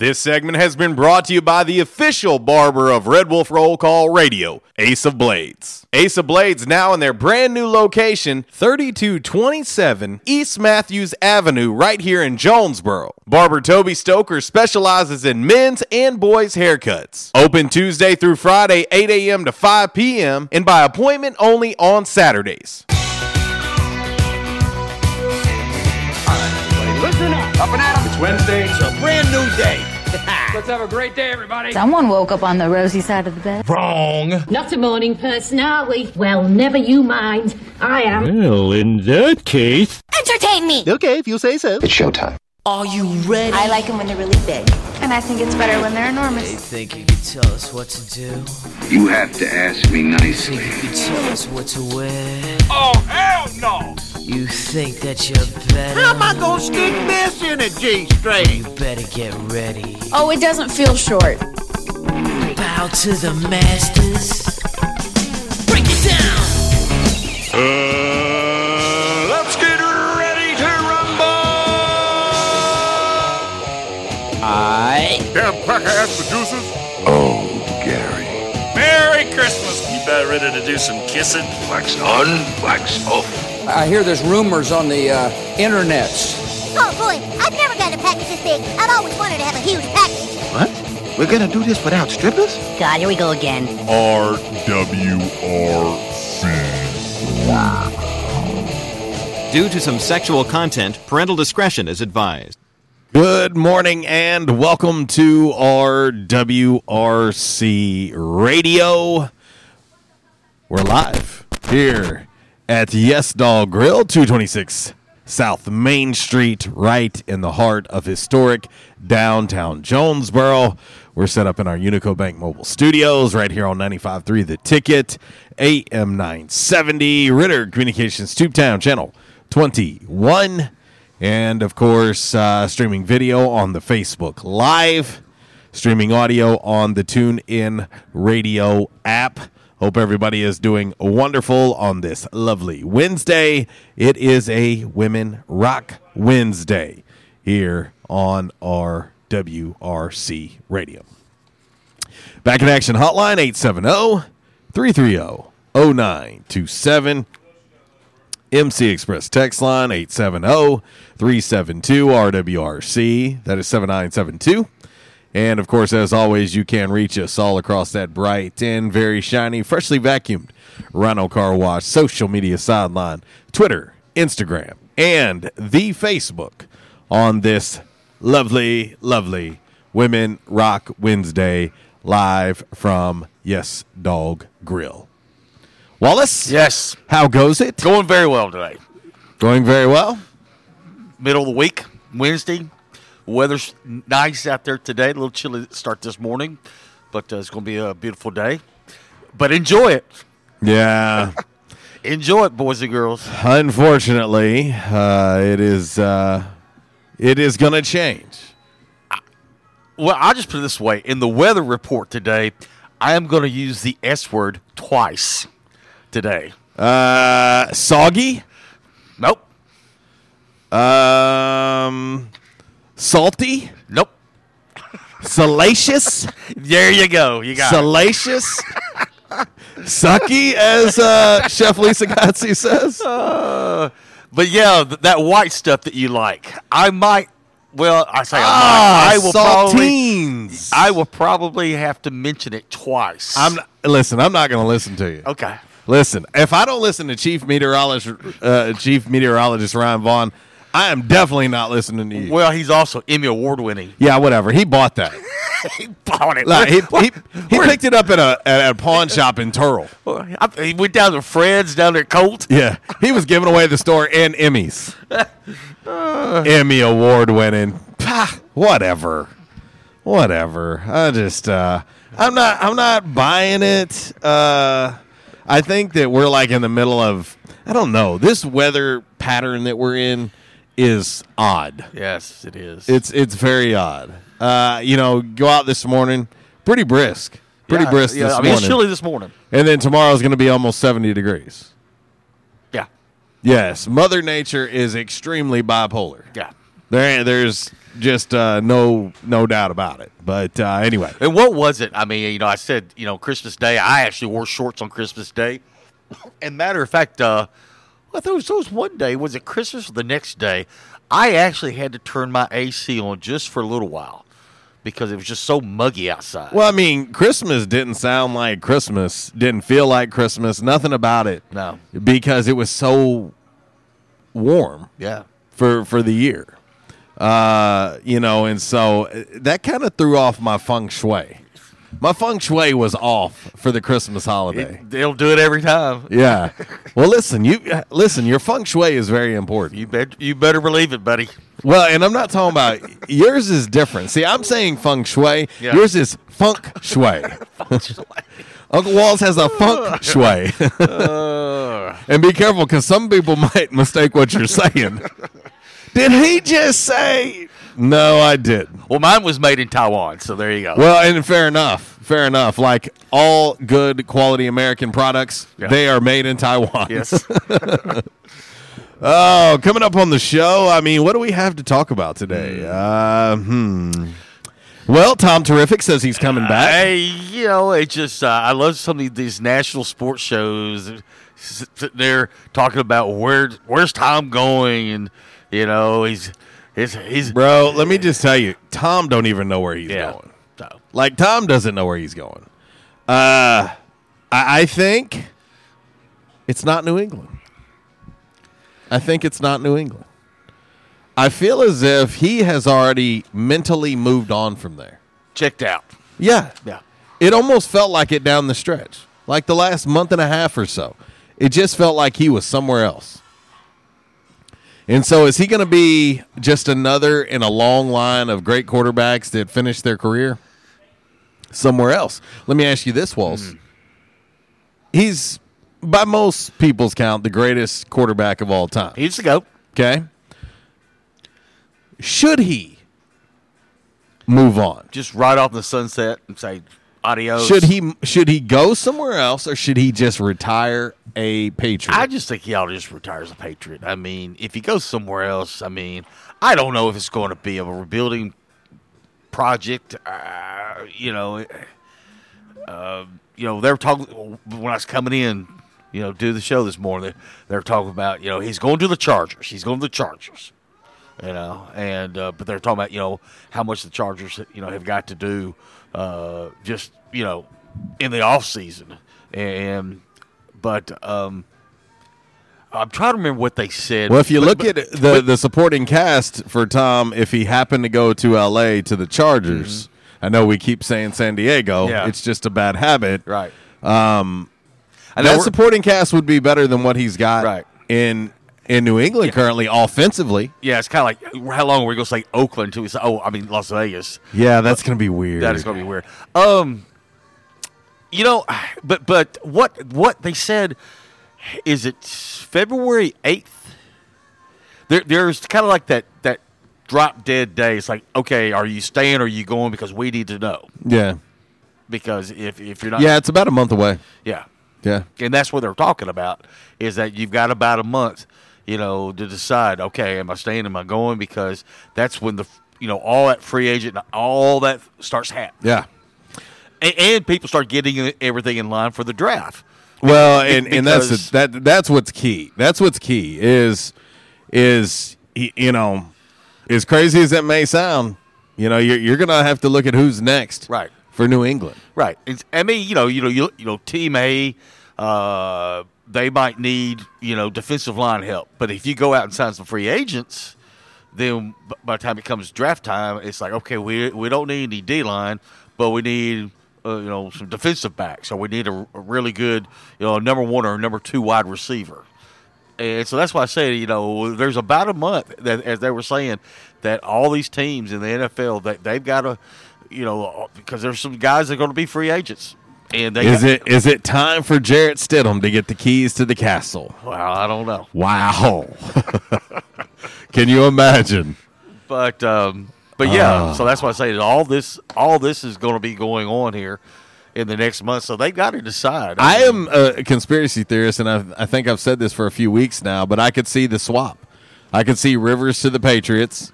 This segment has been brought to you by the official barber of Red Wolf Roll Call Radio, Ace of Blades. Ace of Blades now in their brand new location, 3227 East Matthews Avenue, right here in Jonesboro. Barber Toby Stoker specializes in men's and boys' haircuts. Open Tuesday through Friday, 8 a.m. to 5 p.m., and by appointment only on Saturdays. Listen up. Up and at 'em. It's Wednesday. It's a brand new day. Let's have a great day, everybody. Someone woke up on the rosy side of the bed. Wrong. Not a morning person, are we? Well, never you mind. I am. Well, in that case. Entertain me! Okay, if you say so. It's showtime. Are you ready? I like them when they're really big. And I think it's better when they're enormous. They think you can tell us what to do. You have to ask me nicely. You think you can tell us what to wear. Oh, hell no! You think that you're better. How am I gonna stick this in a G string? You better get ready. Oh, it doesn't feel short. Bow to the masters. Break it down. Uh, let's get ready to rumble. I. Damn crackerhead producers. Oh, Gary. Merry Christmas. You about ready to do some kissing? Wax on, wax off. I hear there's rumors on the uh, internets. Oh boy, I've never gotten a package this big. I've always wanted to have a huge package. What? We're gonna do this without strippers? God, here we go again. RWRC. Due to some sexual content, parental discretion is advised. Good morning and welcome to RWRC Radio. We're live here at Yes Dog Grill, 226 South Main Street, right in the heart of historic downtown Jonesboro. We're set up in our Unico Bank mobile studios right here on 95.3 The Ticket, AM 970, Ritter Communications Tubetown Channel 21. And of course, uh, streaming video on the Facebook Live, streaming audio on the TuneIn Radio app. Hope everybody is doing wonderful on this lovely Wednesday. It is a Women Rock Wednesday here on our WRC radio. Back in action hotline 870 330 0927. MC Express text line 870 372 RWRC. That is 7972. And of course, as always, you can reach us all across that bright and very shiny, freshly vacuumed Rhino Car Wash social media sideline, Twitter, Instagram, and the Facebook on this lovely, lovely Women Rock Wednesday live from Yes Dog Grill. Wallace? Yes. How goes it? Going very well today. Going very well. Middle of the week, Wednesday. Weather's nice out there today. A little chilly start this morning, but uh, it's going to be a beautiful day. But enjoy it. Yeah. Enjoy it, boys and girls. Unfortunately, uh, it is uh, it is going to change. Well, I'll just put it this way. In the weather report today, I am going to use the S word twice today. Uh, soggy, Nope. um, salty, Nope. salacious, There you go. You got it. salacious, sucky, as uh, Chef Lisa Gotzi says. Uh, but yeah, th- that white stuff that you like, I might. Well, I say Ah, I might. I will probably. saltines. I will probably have to mention it twice. I'm not, listen. I'm not going to listen to you. okay. Listen, if I don't listen to Chief Meteorologist uh, Chief Meteorologist Ryan Vaughn, I am definitely not listening to you. Well, he's also Emmy award winning. yeah, whatever. He bought that. he bought it. Like, he, he, he picked it up at a at a pawn shop in Turl. He went down to Fred's down there at Colt. Yeah, he was giving away the store and Emmys. Emmy award winning. Pah, whatever, whatever. I just uh, I'm not I'm not buying it. Uh, I think that we're like in the middle of I don't know this weather pattern that we're in is odd. Yes, it is. It's it's very odd. Uh, you know, go out this morning, pretty brisk, pretty Yeah, brisk yeah, this I mean, morning. it's chilly this morning. And then tomorrow's going to be almost 70 degrees. Yeah, Yes, Mother Nature is extremely bipolar. yeah. There, there's just uh, no no doubt about it. But uh, anyway, And what was it? I mean, you know, I said, you know, Christmas Day. I actually wore shorts on Christmas Day. And matter of fact, uh, well, there was, there was one day. Was it Christmas or the next day? I actually had to turn my AC on just for a little while because it was just so muggy outside. well, I mean, Christmas didn't sound like Christmas, didn't feel like Christmas, nothing about it. No. because it was so warm. Yeah. for for the year. Uh, you know, and so uh, that kind of threw off my feng shui. My feng shui was off for the Christmas holiday. They'll do it every time. yeah. Well, listen, you listen. Your feng shui is very important. You bet. You better believe it, buddy. Well, and I'm not talking about yours is different. See, I'm saying feng shui. Yeah. Yours is funk shui. Uncle Walls has a funk shui. Uh, and be careful because some people might mistake what you're saying. Did he just say? No, I didn't. well, mine was made in Taiwan, so there you go. Well, and fair enough. Fair enough. Like all good quality American products, Yeah. they are made in Taiwan. yes. Oh, coming up on the show, I mean, what do we have to talk about today? Uh, hmm. Well, Tom Terrific says he's coming back. Hey, you know, it just uh, I love some of these national sports shows sitting there talking about where where's Tom going, and you know he's he's he's Bro, let me just tell you, Tom don't even know where he's yeah. going. So, Like Tom doesn't know where he's going. Uh, I, I think it's not New England. I think it's not New England. I feel as if he has already mentally moved on from there. checked out. Yeah. Yeah. It almost felt like it down the stretch. Like the last month and a half or so. It just felt like he was somewhere else. And so is he going to be just another in a long line of great quarterbacks that finish their career somewhere else? Let me ask you this, Walls. Hmm. He's by most people's count the greatest quarterback of all time. He's needs to go. Okay? Should he move on? Just ride off the sunset and say adios. Should he should he go somewhere else or should he just retire a Patriot? I just think he ought to just retire as a Patriot. I mean, if he goes somewhere else, I mean, I don't know if it's going to be a rebuilding project. Uh, you know, uh, you know, they were talking when I was coming in. You know, do the show this morning. They were talking about you know he's going to the Chargers. He's going to the Chargers. You know, and uh, but they're talking about you know how much the Chargers you know have got to do uh, just you know in the off season and but um, I'm trying to remember what they said. well, if you But- look but- at the the supporting cast for Tom, if he happened to go to L.A. to the Chargers, I know we keep saying San Diego. Mm-hmm. Yeah. It's just a bad habit. right, Um, know that supporting cast would be better than what he's got Right. in in New England currently offensively. yeah, it's kind of like how long are we going to say Oakland until we say oh I mean Las Vegas? Yeah, that's going to be weird. That is going to be weird. Um, you know, but but what what they said is it February eighth? There, there's kind of like that that drop dead day. It's like okay, are you staying or are you going? Because we need to know. Yeah, Because if if you're not, yeah, it's about a month away. yeah. Yeah, and that's what they're talking about is that you've got about a month you know to decide okay am i staying am i going because that's when the you know all that free agent all that starts happening yeah. And, and people start getting everything in line for the draft Well, and, and that's that that's what's key. That's what's key is is you know as crazy as that may sound, you know you're you're gonna have to look at who's next, Right. for New England. right it's, i mean you know you know you, you know team a uh, they might need you know defensive line help but if you go out and sign some free agents then by the time it comes draft time, it's like okay, we we don't need any D line, but we need uh, you know some defensive backs, or we need a, a really good you know number one or number two wide receiver. And so that's why I say you know there's about a month that as they were saying that all these teams in the NFL that they've got to you know because there's some guys that are going to be free agents. And they Is got- it is it time for Jarrett Stidham to get the keys to the castle? Well, I don't know. Wow. Can you imagine? But um, but yeah, Ah. so that's why I say that all this all this is going to be going on here in the next month. So they've got to decide. I am a conspiracy theorist, and I, I think I've said this for a few weeks now, but I could see the swap. I could see Rivers to the Patriots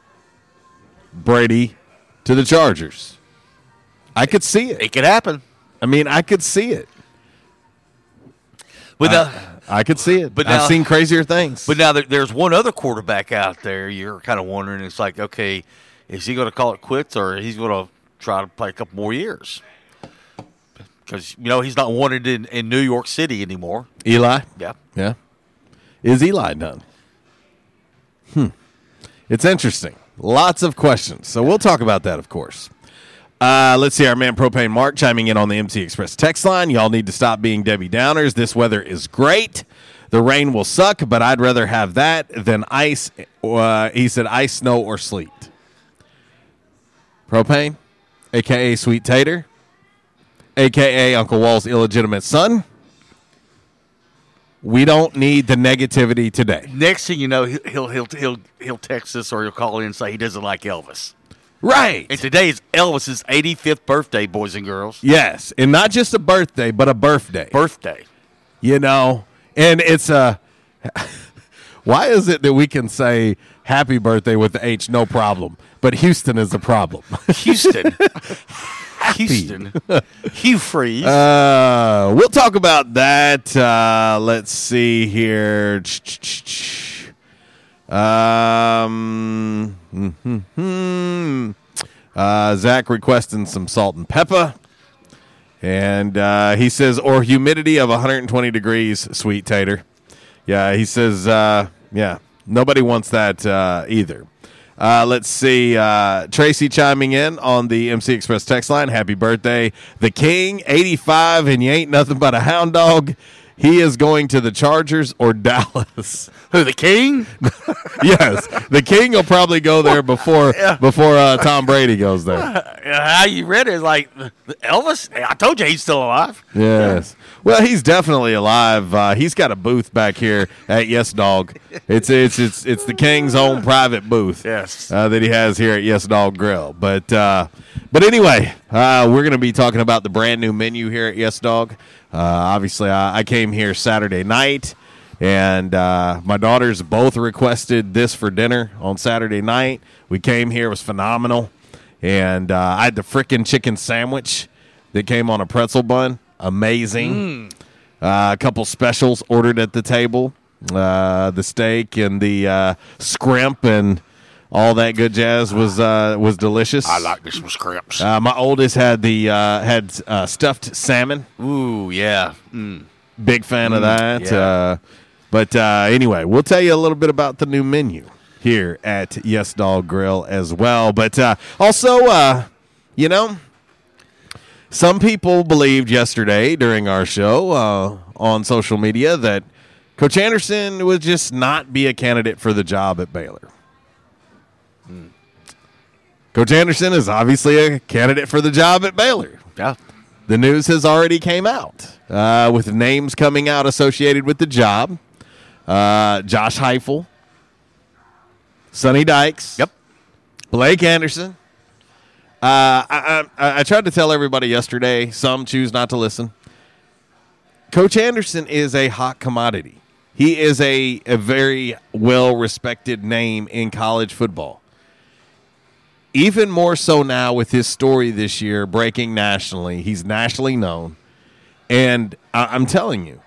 Brady to the Chargers. I could see it. It could happen. I mean, I could see it. But I, I could see it. But I've seen crazier things. but now there's one other quarterback out there. You're kind of wondering. It's like, okay, is he going to call it quits or he's going to try to play a couple more years? Because you know he's not wanted in, in New York City anymore. Eli? Yeah. Yeah. Is Eli done? Hmm. It's interesting. Lots of questions. So we'll talk about that, of course. Uh, let's see our man Propane Mark chiming in on the MC Express text line. Y'all need to stop being Debbie Downers. This weather is great. The rain will suck, but I'd rather have that than ice. Uh, he said ice, snow, or sleet. Propane, aka Sweet Tater, aka Uncle Wall's illegitimate son. We don't need the negativity today. Next thing you know, he- he'll he'll he'll he'll text us or he'll call in and say he doesn't like Elvis. Right. And today is Elvis's 85th birthday, boys and girls. Yes, and not just a birthday, but a birthday. Birthday. You know, and it's a. Why is it that we can say happy birthday with the H, no problem, but Houston is a problem? Houston. Houston. Hugh Freeze. Uh, we'll talk about that. Uh, let's see here. Um, mhm. uh, Zach requesting some salt and pepper. And uh, he says, or humidity of 120 degrees, sweet tater. Yeah, he says, uh, yeah, nobody wants that uh, either. Uh, let's see. Uh, Tracy chiming in on the MC Express text line. Happy birthday, the King, 85, and you ain't nothing but a hound dog. He is going to the Chargers or Dallas. Who, the King? yes, the King will probably go there before before uh, Tom Brady goes there. How you read it is like Elvis. I told you he's still alive. Yes. Well, he's definitely alive. Uh, he's got a booth back here at Yes Dog. It's it's it's it's the King's own private booth. Yes. Uh, that he has here at Yes Dog Grill. But uh, but anyway, uh, we're going to be talking about the brand new menu here at Yes Dog. Uh, obviously, I, I came here Saturday night. And uh, my daughters both requested this for dinner on Saturday night. We came here; it was phenomenal. And uh, I had the frickin' chicken sandwich that came on a pretzel bun. Amazing. Uh, a couple specials ordered at the table. Uh, the steak and the uh, scrimp and all that good jazz was uh, was delicious. I like this some scrimps. Uh, my oldest had the uh, had uh, stuffed salmon. Ooh, yeah. Mm. Big fan of Mm, that. yeah. Uh, but uh, anyway, we'll tell you a little bit about the new menu here at Yes Dog Grill as well. But uh, also, uh, you know, some people believed yesterday during our show uh, on social media that Coach Anderson would just not be a candidate for the job at Baylor. Coach Anderson is obviously a candidate for the job at Baylor. Yeah. The news has already came out uh, with names coming out associated with the job. Uh, Josh Heupel, Sonny Dykes, Yep. Blake Anderson. Uh, I, I, I tried to tell everybody yesterday. Some choose not to listen. Coach Anderson is a hot commodity. He is a, a very well respected name in college football. Even more so now with his story this year breaking nationally. He's nationally known. And I, I'm telling you,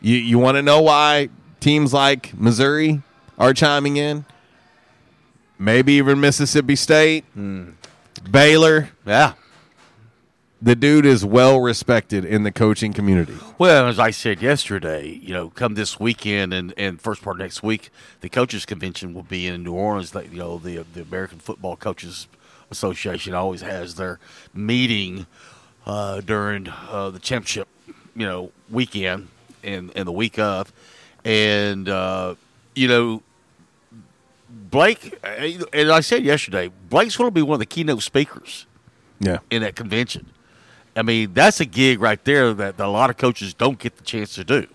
you, you want to know why teams like Missouri are chiming in? Maybe even Mississippi State, hmm. Baylor. Yeah. The dude is well respected in the coaching community. Well, as I said yesterday, you know, come this weekend and, and first part of next week, the coaches convention will be in New Orleans. You know, the the American Football Coaches Association always has their meeting uh, during uh, the championship, you know, weekend and and the week of, and uh, you know, Blake. uh, And I said yesterday, Blake's going to be one of the keynote speakers Yeah. in that convention. I mean, that's a gig right there that, that a lot of coaches don't get the chance to do.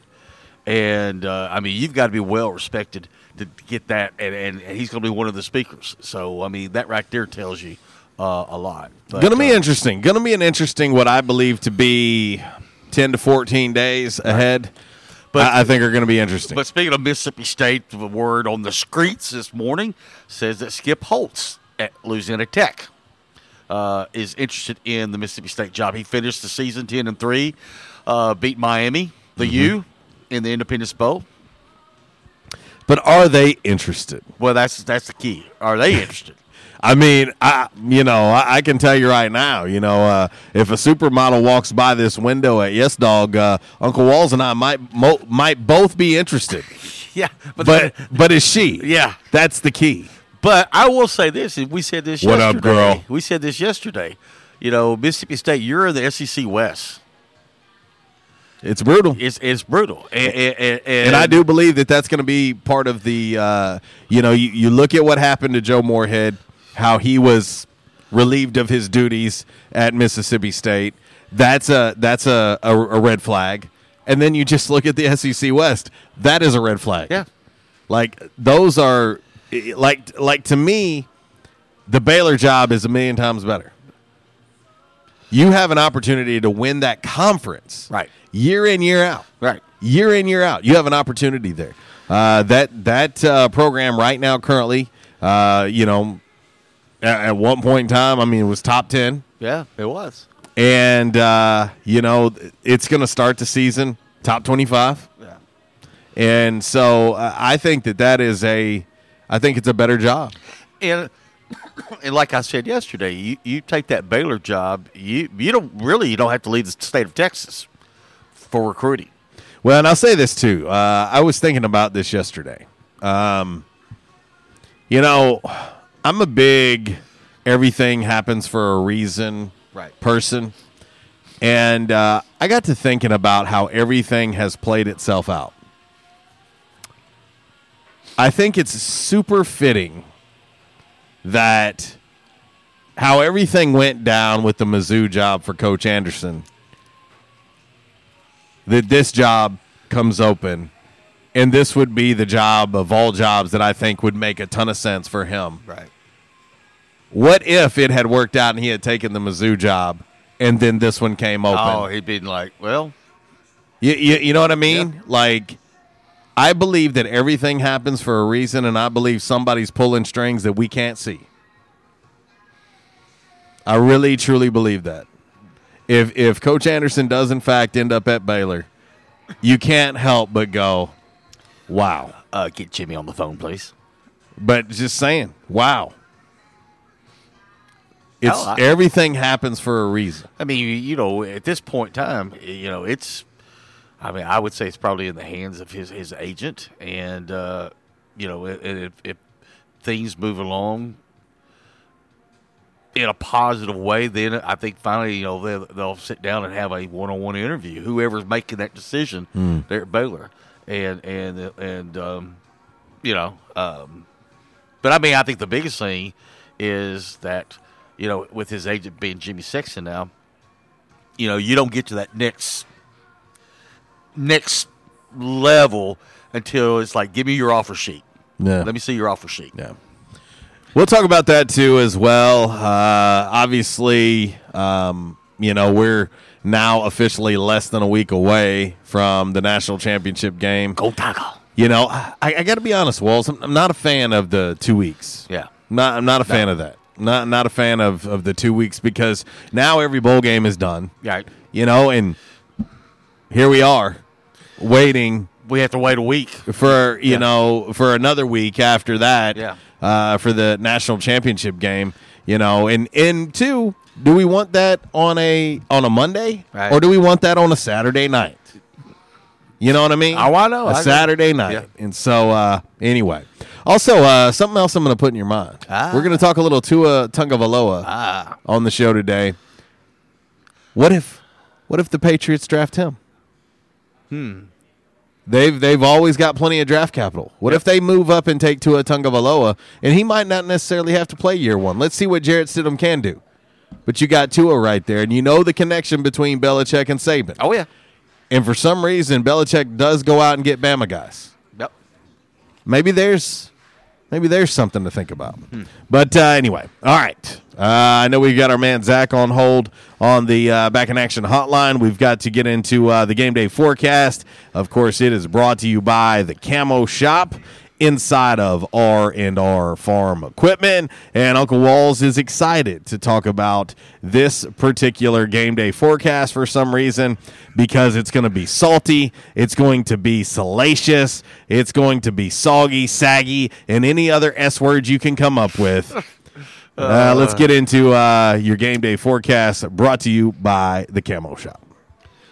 And uh, I mean, you've got to be well respected to get that, and, and, and he's going to be one of the speakers. So I mean, that right there tells you uh, a lot. But, Gonna be uh, interesting. Gonna be an interesting, what I believe to be ten to fourteen days ahead. But- I, I think are going to be interesting. But speaking of Mississippi State, the word on the streets this morning says that Skip Holtz at Louisiana Tech. Uh, is interested in the Mississippi State job. He finished the season ten and three, uh, beat Miami, the U, in the Independence Bowl. But are they interested? Well, that's that's the key. Are they interested? I mean, I you know, I, I can tell you right now, you know, uh, if a supermodel walks by this window at Yes Dog, uh, Uncle Walls and I might mo- might both be interested. yeah, but but, but is she? Yeah. that's the key. But I will say this: and we said this. What up, girl? We said this yesterday. You know, Mississippi State, you're in the SEC West. It's brutal. It's it's brutal, and, and, and, And I do believe that that's going to be part of the, uh, you know, you, you look at what happened to Joe Moorhead, how he was relieved of his duties at Mississippi State. That's a that's a, a, a red flag. And then you just look at the SEC West. That is a red flag. Yeah. Like those are like like to me, the Baylor job is a million times better. You have an opportunity to win that conference, Right. Year in, year out, Right. Year in, year out, you have an opportunity there. Uh, that that uh, program right now, currently, uh, you know, at, at one point in time, I mean, it was top ten, Yeah, it was. and uh, you know, it's going to start the season top twenty-five. Yeah. And so uh, I think that that is a, I think it's a better job. And and like I said yesterday, you, you take that Baylor job, you you don't really you don't have to leave the state of Texas for recruiting. Well, and I'll say this too. Uh, I was thinking about this yesterday. Um, you know, I'm a big everything happens for a reason Right. person. And uh, I got to thinking about how everything has played itself out. I think it's super fitting that how everything went down with the Mizzou job for Coach Anderson, that this job comes open, and this would be the job of all jobs that I think would make a ton of sense for him. Right. What if it had worked out and he had taken the Mizzou job, and then this one came open? Oh, he'd been like, well, You, you, you know what I mean? Like, I believe that everything happens for a reason, and I believe somebody's pulling strings that we can't see. I really, truly believe that. If if Coach Anderson does in fact end up at Baylor, you can't help but go, "Wow!" uh, get Jimmy on the phone, please. But just saying, "Wow!" It's Hell, I- everything happens for a reason. I mean, you know, at this point in time, you know, it's. I mean, I would say it's probably in the hands of his his agent, and uh, you know, if, if things move along in a positive way, then I think finally, you know, they'll, they'll sit down and have a one on one interview. Whoever's making that decision Hmm. there at Baylor, and and and um, you know, um, but I mean, I think the biggest thing is that you know, with his agent being Jimmy Sexton now, you know, you don't get to that next next level until it's like, give me your offer sheet. Yeah. Let me see your offer sheet. Yeah. We'll talk about that too as well. Uh, obviously, um, you know, we're now officially less than a week away from the national championship game. Go Tiger. You know, I, I got to be honest, Walls. I'm, I'm not a fan of the two weeks. Yeah. Not, I'm not a fan of that. Not not a fan of, of the two weeks because now every bowl game is done. Right. You know, and here we are waiting We have to wait a week. for you Yeah. know for another week after that Yeah. uh, for the national championship game you know and and two do we want that on a on a monday Right. or do we want that on a saturday night you know what i mean Oh, I know. a I saturday night Yeah. and so uh anyway also uh something else i'm gonna put in your mind Ah. we're gonna talk a little tua Tagovailoa Ah. on the show today what if what if the patriots draft him Hmm. They've they've always got plenty of draft capital. What if they move up and take Tua Tagovailoa, and he might not necessarily have to play year one? Let's see what Jarrett Stidham can do. But you got Tua right there, and you know the connection between Belichick and Saban. Oh yeah. And for some reason, Belichick does go out and get Bama guys. Yep. Maybe there's maybe there's something to think about. But uh, anyway, all right. Uh, I know we've got our man Zach on hold on the uh, Back in Action hotline. We've got to get into uh, the game day forecast. Of course, it is brought to you by the Camo Shop inside of R and R Farm Equipment. And Uncle Walls is excited to talk about this particular game day forecast for some reason because it's going to be salty, it's going to be salacious, it's going to be soggy, saggy, and any other S words you can come up with. Uh, let's get into uh, your game day forecast brought to you by the Camo Shop.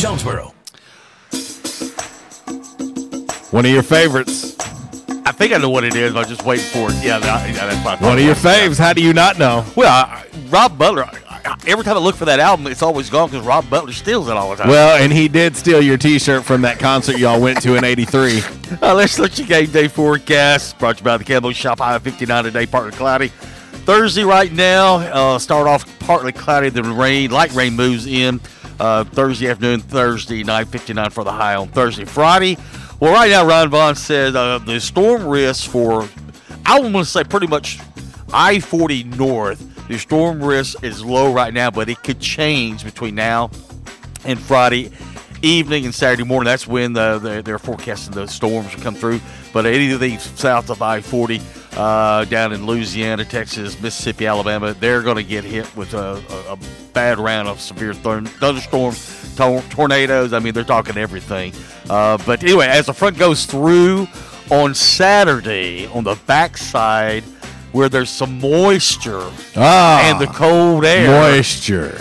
Jonesboro. One of your favorites. I think I know what it is. I'm just waiting for it. Yeah, that, yeah that's my One of your faves. How do you not know? Well, I, Rob Butler. I, I, every time I look for that album, it's always gone because Rob Butler steals it all the time. Well, and he did steal your T-shirt from that concert y'all went to in '83. Uh, let's let you game day forecast. Brought to you by the Camo Shop. High of 59 today, partly cloudy. Thursday right now, uh, start off partly cloudy. The rain, light rain moves in. Uh, Thursday afternoon, Thursday night, 59 for the high on Thursday. Friday, well, right now, Ron Vaughn said uh, the storm risk for, I want to say pretty much I 40 north, the storm risk is low right now, but it could change between now and Friday evening and Saturday morning. That's when the, the, they're forecasting the storms will come through. But anything south of I 40, uh, down in Louisiana, Texas, Mississippi, Alabama, they're going to get hit with a, a, a bad round of severe thun- thunderstorms, tor- tornadoes. I mean, they're talking everything. Uh, but anyway, as the front goes through on Saturday, on the backside, where there's some moisture Ah, and the cold air, moisture.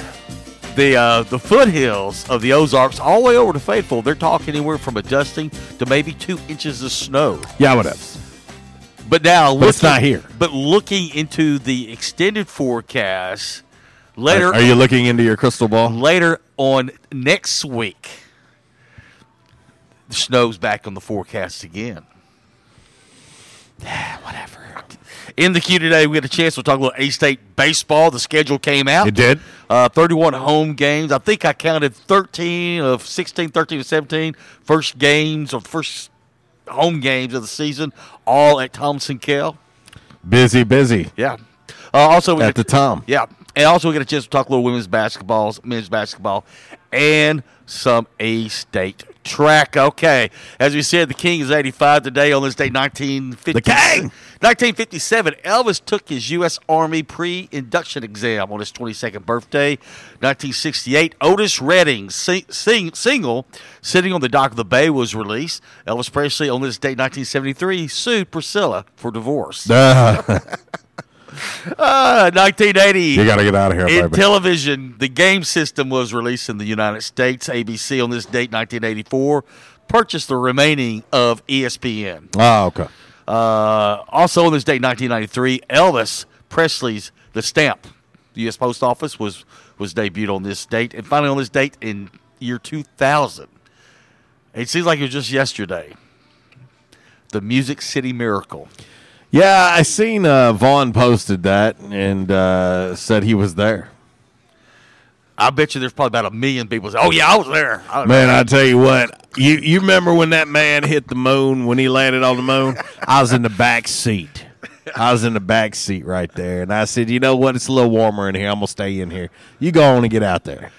the uh, the foothills of the Ozarks, all the way over to Faithful, they're talking anywhere from a dusting to maybe two inches of snow. Yeah, whatever. But now, But it's not here. But looking into the extended forecast later, Are, are you looking into your crystal ball? later on next week, the snow's back on the forecast again. Whatever. In the queue today, we had a chance to talk a little A State baseball. The schedule came out. It did. Uh, 31 home games. I think I counted 13 of 16, 13 of 17 first games or first home games of the season, all at Tomlinson Kell. Busy, busy. Yeah. Uh, also, we At the Tom. Yeah. And also, we get a chance to talk a little women's basketball, men's basketball, and some A State track. Okay. As we said, the King is 85 today on this day, 1950. The King! 1957, Elvis took his U.S. Army pre induction exam on his 22nd birthday. 1968, Otis Redding's sing, sing, single, Sitting on the Dock of the Bay, was released. Elvis Presley, on this date, 1973, sued Priscilla for divorce. Uh, Uh, 1980. you got to get out of here, In baby. television, the game system was released in the United States. ABC on this date, 1984, purchased the remaining of ESPN. oh, okay. Uh, also on this date, 1993, Elvis Presley's The Stamp, the U.S. Post Office, was was debuted on this date, and finally on this date in year 2000. It seems like it was just yesterday. The Music City Miracle. Yeah, I seen uh, Vaughn posted that and uh, said he was there. I bet you there's probably about a million people say, "Oh yeah, I was there." I was Man, there." I tell you what, you you remember when that man hit the moon when he landed on the moon? I was in the back seat. I was in the back seat right there, and I said, "You know what? It's a little warmer in here. I'm gonna stay in here. You go on and get out there.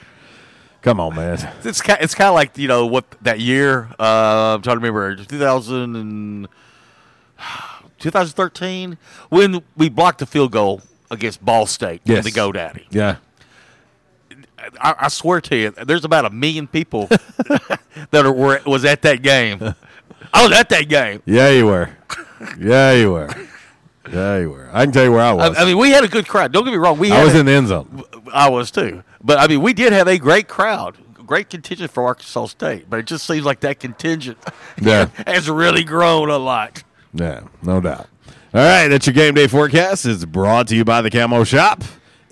Come on, man. It's kind, it's kind of like you know what that year. Uh, I'm trying to remember 2000 and 2013 when we blocked the field goal against Ball State in Yes. the GoDaddy. Yeah, I, I swear to you, there's about a million people that are, were was at that game. I was at that game. yeah, you were. Yeah, you were. Yeah, you were. I can tell you where I I, was. I mean, we had a good crowd. Don't get me wrong. We I was a- in the end zone. I was too. But I mean, we did have a great crowd, great contingent for Arkansas State. But it just seems like that contingent Yeah. has really grown a lot. Yeah, no doubt. All right, that's your game day forecast. It's brought to you by the Camo Shop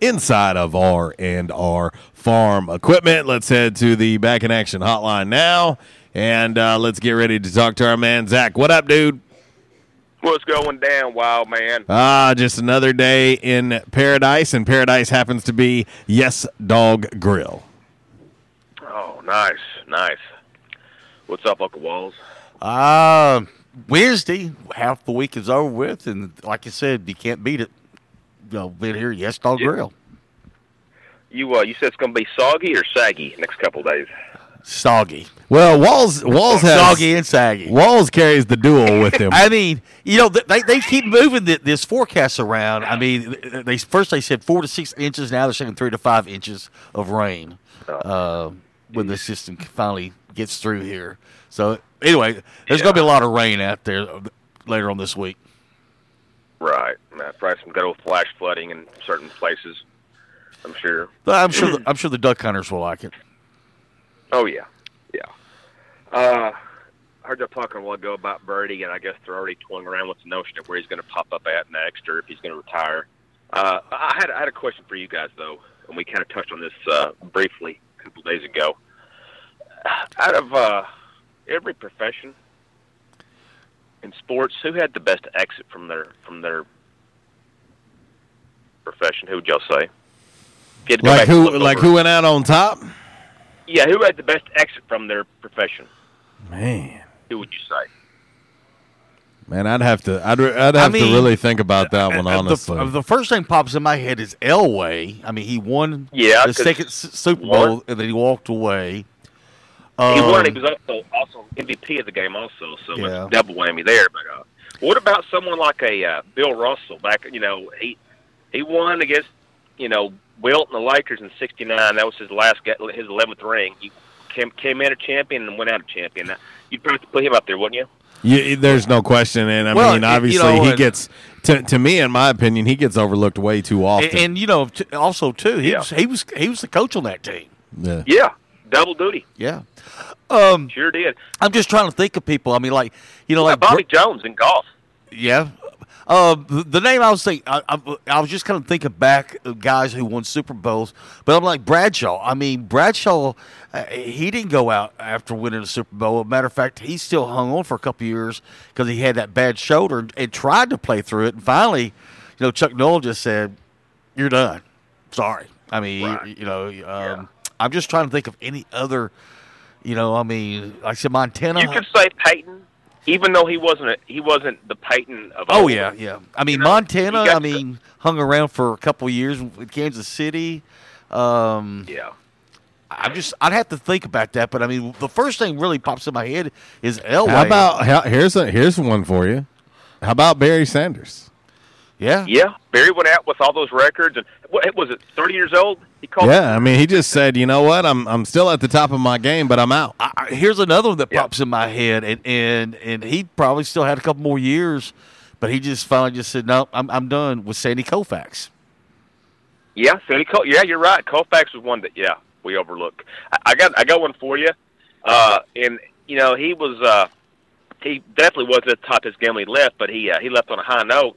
inside of R and R Farm Equipment. Let's head to the back in action hotline now, and uh, let's get ready to talk to our man Zach. What up, dude? What's going down, wild man? Ah, just another day in paradise, and paradise happens to be Yes Dog Grill. Oh, nice, nice. What's up, Uncle Walls? Uh, Wednesday, half the week is over with, and like I said, you can't beat it. You know, been here, yes, dog grill. You uh, you said it's going to be soggy or saggy next couple of days. Soggy. Well, Walls Walls has Soggy and saggy. Walls carries the duel with him. I mean, you know, they they keep moving the, this forecast around. I mean, they first they said four to six inches. Now they're saying three to five inches of rain uh, when the system finally gets through here. So anyway, there's going to be a lot of rain out there later on this week. Right. Uh, probably some good old flash flooding in certain places. I'm sure. I'm sure. The, I'm sure the duck hunters will like it. Oh yeah, yeah. Uh, I heard you talking a while ago about Birdie, and I guess they're already toying around with the notion of where he's going to pop up at next, or if he's going to retire. Uh, I had I had a question for you guys though, and we kind of touched on this uh, briefly a couple days ago. Out of uh, every profession in sports, who had the best exit from their from their profession? Who would y'all say? If you had to go like who like over- who went out on top? Yeah, who had the best exit from their profession? Man, Who would you say? man, I'd have to I'd I'd I have mean, to really think about that one Uh, honestly. The, the first thing pops in my head is Elway. I mean, he won Yeah, the 'cause second S- Super won. Bowl, and then he walked away. He Um, won. He was also also MVP of the game, also. So Yeah. it's double whammy there. But uh, what about someone like a uh, Bill Russell? Back, you know, he he won against you know Wilt and the Lakers in '69. That was his last ga- his eleventh ring. He came came in a champion and went out a champion. Now, you'd probably have to put him up there, wouldn't you? You, there's no question, and I Well, mean, y- you obviously, know, he gets to to me, in my opinion, he gets overlooked way too often. and, and you know, t- also too, he Yeah. was he was he was the coach on that team. yeah. Yeah, double duty. Yeah. Um, Sure did. I'm just trying to think of people. I mean, like you know, like Bobby Jones in golf. Yeah. Uh, the, the name I was thinking, I, I, I was just kind of thinking back of guys who won Super Bowls, but I'm like Bradshaw. I mean, Bradshaw, uh, he didn't go out after winning a Super Bowl. Matter of fact, he still hung on for a couple years because he had that bad shoulder and, and tried to play through it. And finally, you know, Chuck Noll just said, "You're done. Sorry." I mean, you, you know, um, I'm just trying to think of any other. You know, I mean, like I said, Montana. You could say Peyton, even though he wasn't a, he wasn't the Peyton of Oh old. yeah, yeah. I mean You know, Montana. I mean, hung around for a couple years with Kansas City. Um, yeah. I'm just. I'd have to think about that, but I mean, the first thing really pops in my head is Elway. How about how, here's a here's one for you. How about Barry Sanders? Yeah, Yeah, Barry went out with all those records, and what was it? Thirty years old. He called. Yeah, I mean, he just said, you know what, I'm I'm still at the top of my game, but I'm out. I, I- here's another one that pops in my head, and and and he probably still had a couple more years, but he just finally just said, "No, I'm I'm done." With Sandy Koufax. Yeah, Sandy Col- Yeah, you're right. Koufax was one that yeah we overlook. I, I got I got one for you, uh, and you know he was uh, he definitely wasn't at the top of his game when he left, but he uh, he left on a high note,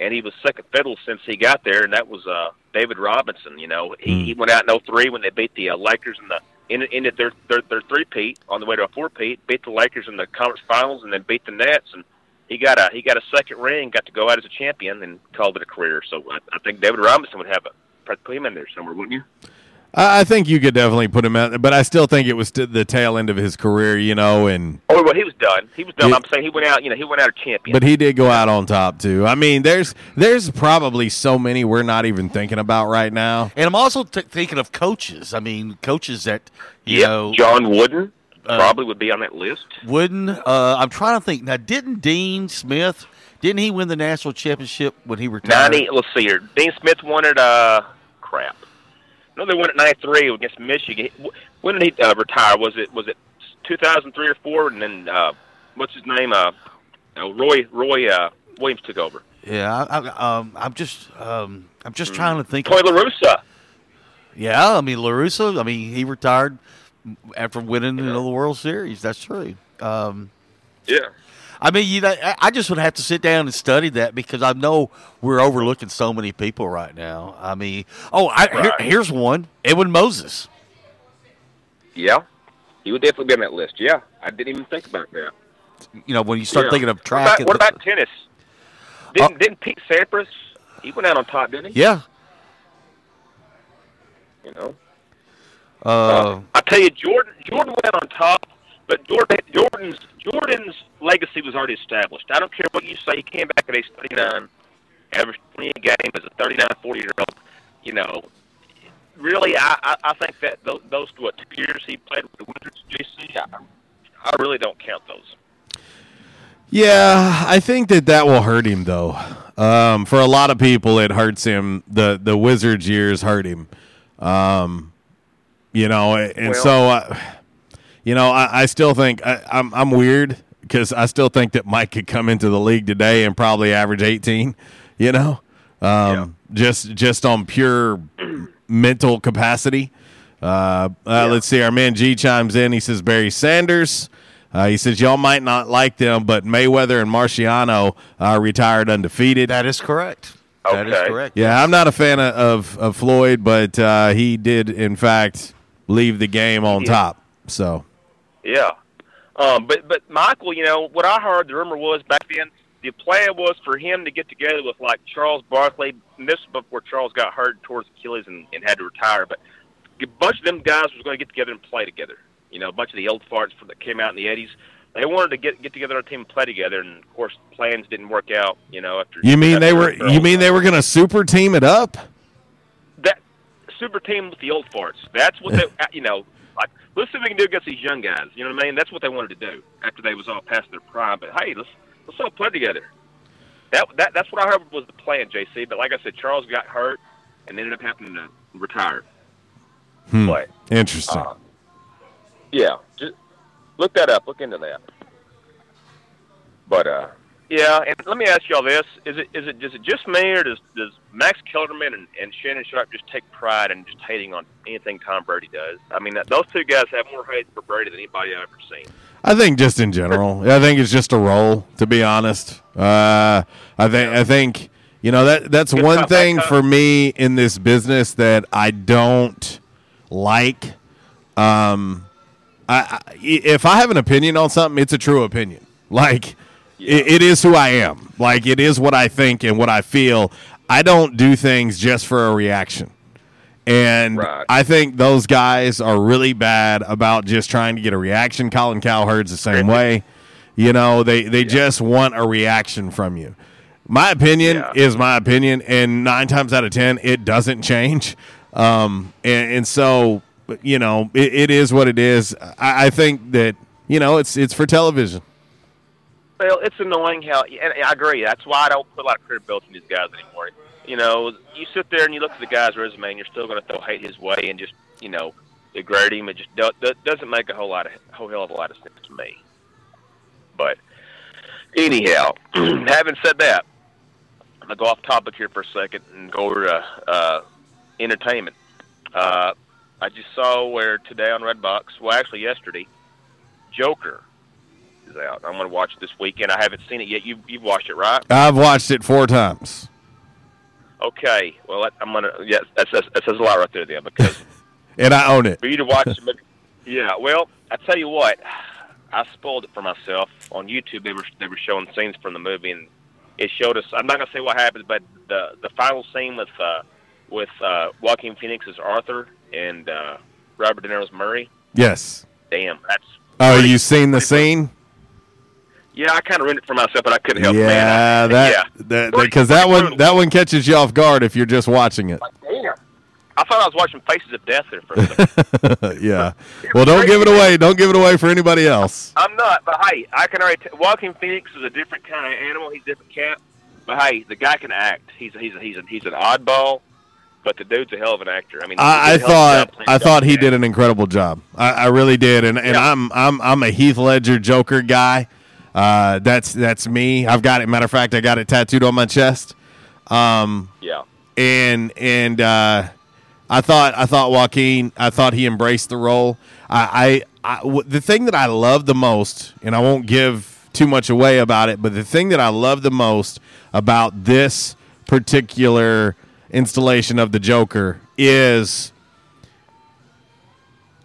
and he was second fiddle since he got there, and that was uh, David Robinson. You know he, he went out in 03 when they beat the uh, Lakers in the ended, ended their their their three peat on the way to a four peat, beat the Lakers in the conference finals, and then beat the Nets and. He got a he got a second ring, got to go out as a champion, and called it a career. So I, I think David Robinson would have a put him in there somewhere, wouldn't you? I, I think you could definitely put him out, but I still think it was to the tail end of his career, you know, and Oh well, he was done. He was done. Yeah. I'm saying he went out. You know, he went out a champion. but he did go out on top too. I mean, there's there's probably so many we're not even thinking about right now. And I'm also t- thinking of coaches. I mean, coaches that you Yep, know John Wooden Uh, probably would be on that list. Wooden. Uh, I'm trying to think. Now, didn't Dean Smith? Didn't he win the national championship when he retired? Ninety. Let's see here. Dean Smith won it. Uh, crap. They won it ninety three against Michigan. When did he uh, retire? Was it was it two thousand three or four? And then uh, what's his name? Uh, uh, Roy Roy uh, Williams took over. Yeah, I, I, um, I'm just, um, I'm just trying to think. Tony La Russa. Yeah, I mean Larusso. I mean he retired after winning the World Series. That's true. Um, Yeah. I mean, you know, I- I just would have to sit down and study that because I know we're overlooking so many people right now. I mean, oh, I, here, here's one: Edwin Moses. Yeah. He would definitely be on that list. Yeah, I didn't even think about that. You know, when you start Yeah. thinking of What track, about, and what about tennis? Didn't didn't Pete Sampras? He went out on top, didn't he? Yeah. You know. Uh, I tell you, Jordan Jordan went out on top, but Jordan Jordan's Jordan's legacy was already established. I don't care what you say. He came back at age 39, averaged 20 a game as a 39, 40 year old. You know, really, I I, I think that those, those what two years he played with the Wizards, JC, I, I really don't count those. Yeah, I think that that will hurt him though. Um, for a lot of people, it hurts him. the The Wizards years hurt him. Um, you know, and Well- so, uh, you know, I, I still think I, I'm I'm weird because I still think that Mike could come into the league today and probably average 18. You know, um, just just on pure mental capacity. Uh, uh, Let's see. Our man G chimes in. He says Barry Sanders. Uh, he says y'all might not like them, but Mayweather and Marciano uh, retired undefeated. that is correct. That is correct. Yeah, I'm not a fan of of, of Floyd, but uh, he did in fact leave the game on Yeah. top. So Yeah. Um, but but Michael, you know what I heard the rumor was back then. The plan was for him to get together with like Charles Barkley. And this was before Charles got hurt towards Achilles and, and had to retire. But a bunch of them guys was going to get together and play together. You know, a bunch of the old farts that came out in the '80s. They wanted to get get together on a team and play together, and of course, plans didn't work out. You know, after you mean they were you mean they were going to super team it up? that super team with the old farts. That's what they, you know, let's see what we can do against these young guys. You know what I mean? That's what they wanted to do after they was all past their prime. But hey, let's let's all play together. That that that's what I heard was the plan, JC. But like I said, Charles got hurt and ended up having to retire. Hmm. But Interesting. uh, yeah, just look that up. Look into that. But uh, yeah, and let me ask y'all this: is it is it is it just me, or does does Max Kellerman and, and Shannon Sharpe just take pride in just hating on anything Tom Brady does? I mean, that, those two guys have more hate for Brady than anybody I've ever seen. I think just in general. I think it's just a role, to be honest. Uh, I think I think you know that that's Good one thing for me in this business that I don't like. Um, I, I if I have an opinion on something, it's a true opinion. Like it, it is who I am. Like it is what I think and what I feel. I don't do things just for a reaction. And Right. I think those guys are really bad about just trying to get a reaction. Colin Cowherd's the same way. You know, they, they just want a reaction from you. My opinion Yeah. is my opinion, and nine times out of ten, it doesn't change. Um, and, and so, you know, it, it is what it is. I, I think that you know it's it's for television. Well, it's annoying how, and I agree. That's why I don't put a lot of credibility in these guys anymore. You know, you sit there and you look at the guy's resume, and you're still going to throw hate his way and just, you know, degrade him. It just do, do, doesn't make a whole lot of whole hell of a lot of sense to me. But anyhow, having said that, I'm gonna go off topic here for a second and go over to uh, entertainment. Uh, I just saw where today on Redbox, well, actually yesterday, Joker is out. I'm going to watch it this weekend. I haven't seen it yet. You you've watched it, right? I've watched it four times. Okay. Well, I'm gonna. Yes, that says that says a lot right there, then, because and I own it. for you to watch. it- yeah. Well, I tell you what, I spoiled it for myself on YouTube. They were they were showing scenes from the movie, and it showed us. I'm not gonna say what happens, but the the final scene with uh, with uh, Joaquin Phoenix as Arthur and uh, Robert De Niro's Murray. Yes. Damn, that's Oh, you seen the scene? Yeah. I kind of ruined it for myself, but I couldn't help it, Yeah, man. I, that yeah. because that one that one catches you off guard if you're just watching it. Damn. I thought I was watching Faces of Death there for a second. yeah. Well, don't give it away. Don't give it away for anybody else. I'm not, but hey, I can already. T- Joaquin Phoenix is a different kind of animal. He's a different cat. But hey, the guy can act. He's he's he's a, he's an oddball, but the dude's a hell of an actor. I mean, I, I did a hell of a job thought I thought he did an incredible job. I, I really did, and and I'm I'm I'm a Heath Ledger Joker guy. Uh, that's that's me. I've got it. Matter of fact, I got it tattooed on my chest. Um, Yeah. and and uh, I thought I thought Joaquin I thought he embraced the role. I, I, I w- the thing that I love the most, and I won't give too much away about it, but the thing that I love the most about this particular installation of the Joker is.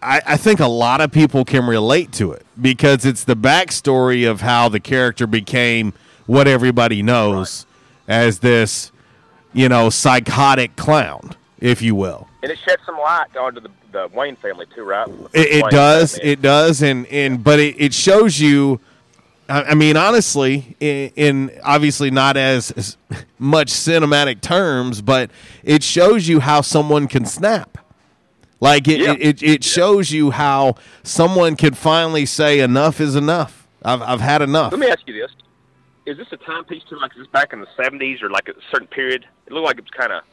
I, I think a lot of people can relate to it because it's the backstory of how the character became what everybody knows as this, you know, psychotic clown, if you will. And it sheds some light onto the, the Wayne family too, right? It, it does, it does, and and but it, it shows you. I I mean, honestly, in, in obviously not as, as much cinematic terms, but it shows you how someone can snap. Like it, Yeah. it, it, it shows you how someone can finally say enough is enough. I've, I've had enough. Let me ask you this: Is this a timepiece too? Like, is this back in the '70s or like a certain period? It looked like it was kind of.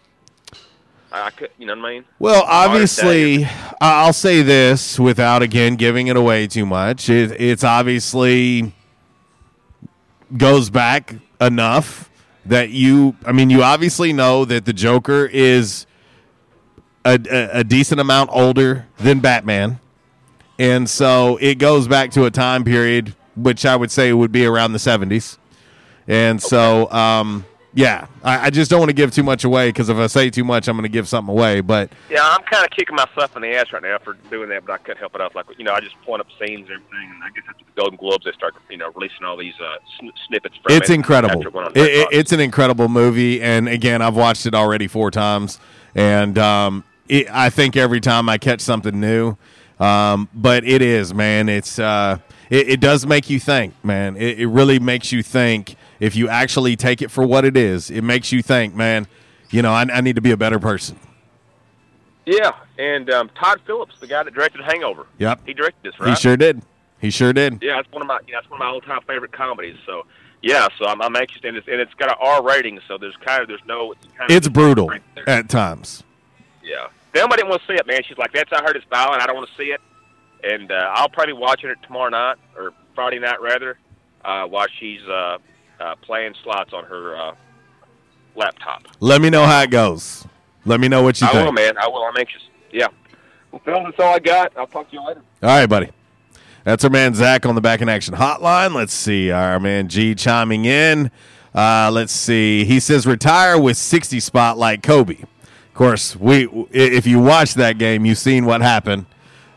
I could, you know what I mean? Well, obviously. I'll say this without again giving it away too much. It, it's obviously goes back enough that you. I mean, you obviously know that the Joker is a, a, a decent amount older than Batman, and so it goes back to a time period which I would say would be around the seventies. And so, um, yeah, I, I just don't want to give too much away because if I say too much, I'm going to give something away. But Yeah, I'm kind of kicking myself in the ass right now for doing that, but I couldn't help it up. Like, you know, I just point up scenes and everything, and I guess after the Golden Globes, they start, you know, releasing all these uh, sn- snippets from it's it. incredible. It- it- it's an incredible movie, and again, I've watched it already four times, and um, it, I think every time I catch something new. Um, but it is, man. It's uh, it, it does make you think, man. It, it really makes you think. If you actually take it for what it is, it makes you think, man. You know, I, I need to be a better person. Yeah, and um, Todd Phillips, the guy that directed Hangover. Yep. He directed this, right? He sure did. He sure did. Yeah, that's one of my you know, that's one of my all time favorite comedies. So yeah, so I'm, I'm anxious, and it's and it's got an R rating, so there's kind of there's no it's kind of It's brutal at times. Yeah. Thelma didn't want to see it, man. She's like, "That's I heard it's violent. I don't want to see it." And uh, I'll probably be watching it tomorrow night or Friday night rather, uh, while she's uh, uh, playing slots on her uh, laptop. Let me know how it goes. Let me know what you I think. will, man. I will. I'm anxious. Yeah. Well, Phil, that's all I got. I'll talk to you later. All right, buddy. That's our man Zach on the back in action hotline. Let's see. Our man G chiming in. Uh, let's see. He says retire with 60 spot like Kobe. Of course, we if you watch that game, you've seen what happened.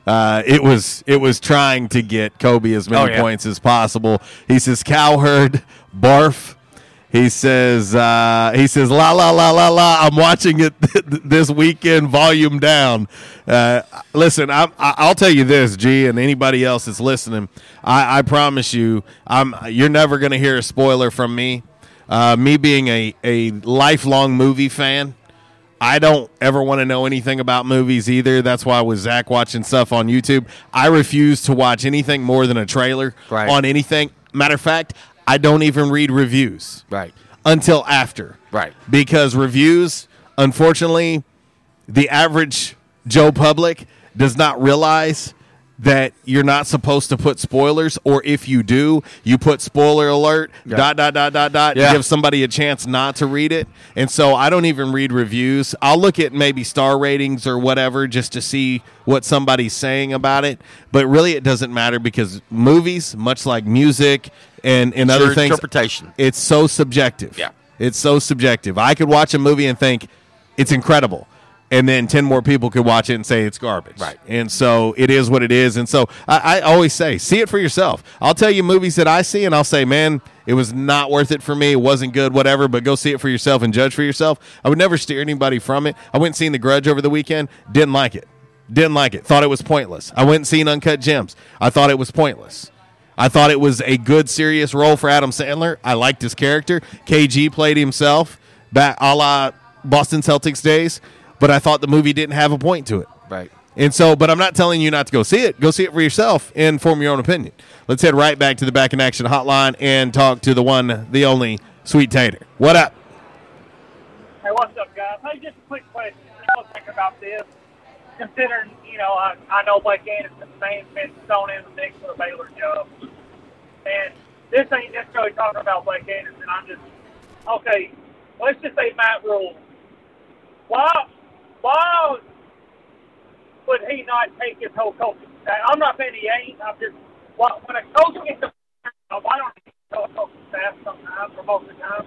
Uh, it was it was trying to get Kobe as many Oh, yeah. points as possible. He says cowherd barf. He says uh, he says la la la la la. I'm watching it this weekend, volume down. Uh, listen, I'm, I'll tell you this, G, and anybody else that's listening. I, I promise you, I'm you're never going to hear a spoiler from me. Uh, me being a a lifelong movie fan. I don't ever want to know anything about movies either. That's why with Zach watching stuff on YouTube, I refuse to watch anything more than a trailer Right. on anything. Matter of fact, I don't even read reviews Right. until after. Right. Because reviews, unfortunately, the average Joe public does not realize that you're not supposed to put spoilers, or if you do, you put spoiler alert, Yeah. dot, dot, dot, dot, dot, Yeah. give somebody a chance not to read it. And so I don't even read reviews. I'll look at maybe star ratings or whatever just to see what somebody's saying about it. But really, it doesn't matter because movies, much like music and, and It's other things, interpretation. it's so subjective. Yeah. It's so subjective. I could watch a movie and think it's incredible. And then 10 more people could watch it and say it's garbage. Right. And so it is what it is. And so I, I always say, see it for yourself. I'll tell you movies that I see and I'll say, man, it was not worth it for me. It wasn't good, whatever, but go see it for yourself and judge for yourself. I would never steer anybody from it. I went and seen The Grudge over the weekend. Didn't like it. Didn't like it. Thought it was pointless. I went and seen Uncut Gems. I thought it was pointless. I thought it was a good, serious role for Adam Sandler. I liked his character. KG played himself, back a la Boston Celtics days, but I thought the movie didn't have a point to it. Right. And so, but I'm not telling you not to go see it. Go see it for yourself and form your own opinion. Let's head right back to the Back in Action hotline and talk to the one, the only, Sweet Tater. What up? Hey, what's up, guys? Hey, just a quick question. I was thinking about this. Considering, you know, I, I know Blake Anderson's name's been thrown in the mix for the Baylor job. And this ain't necessarily talking about Blake Anderson. I'm just, okay, let's just say Matt Rhule. Why, why would he not take his whole coaching staff? I'm not saying he ain't. I'm just, when a coach gets a why don't he tell coaching staff sometimes or most of the time?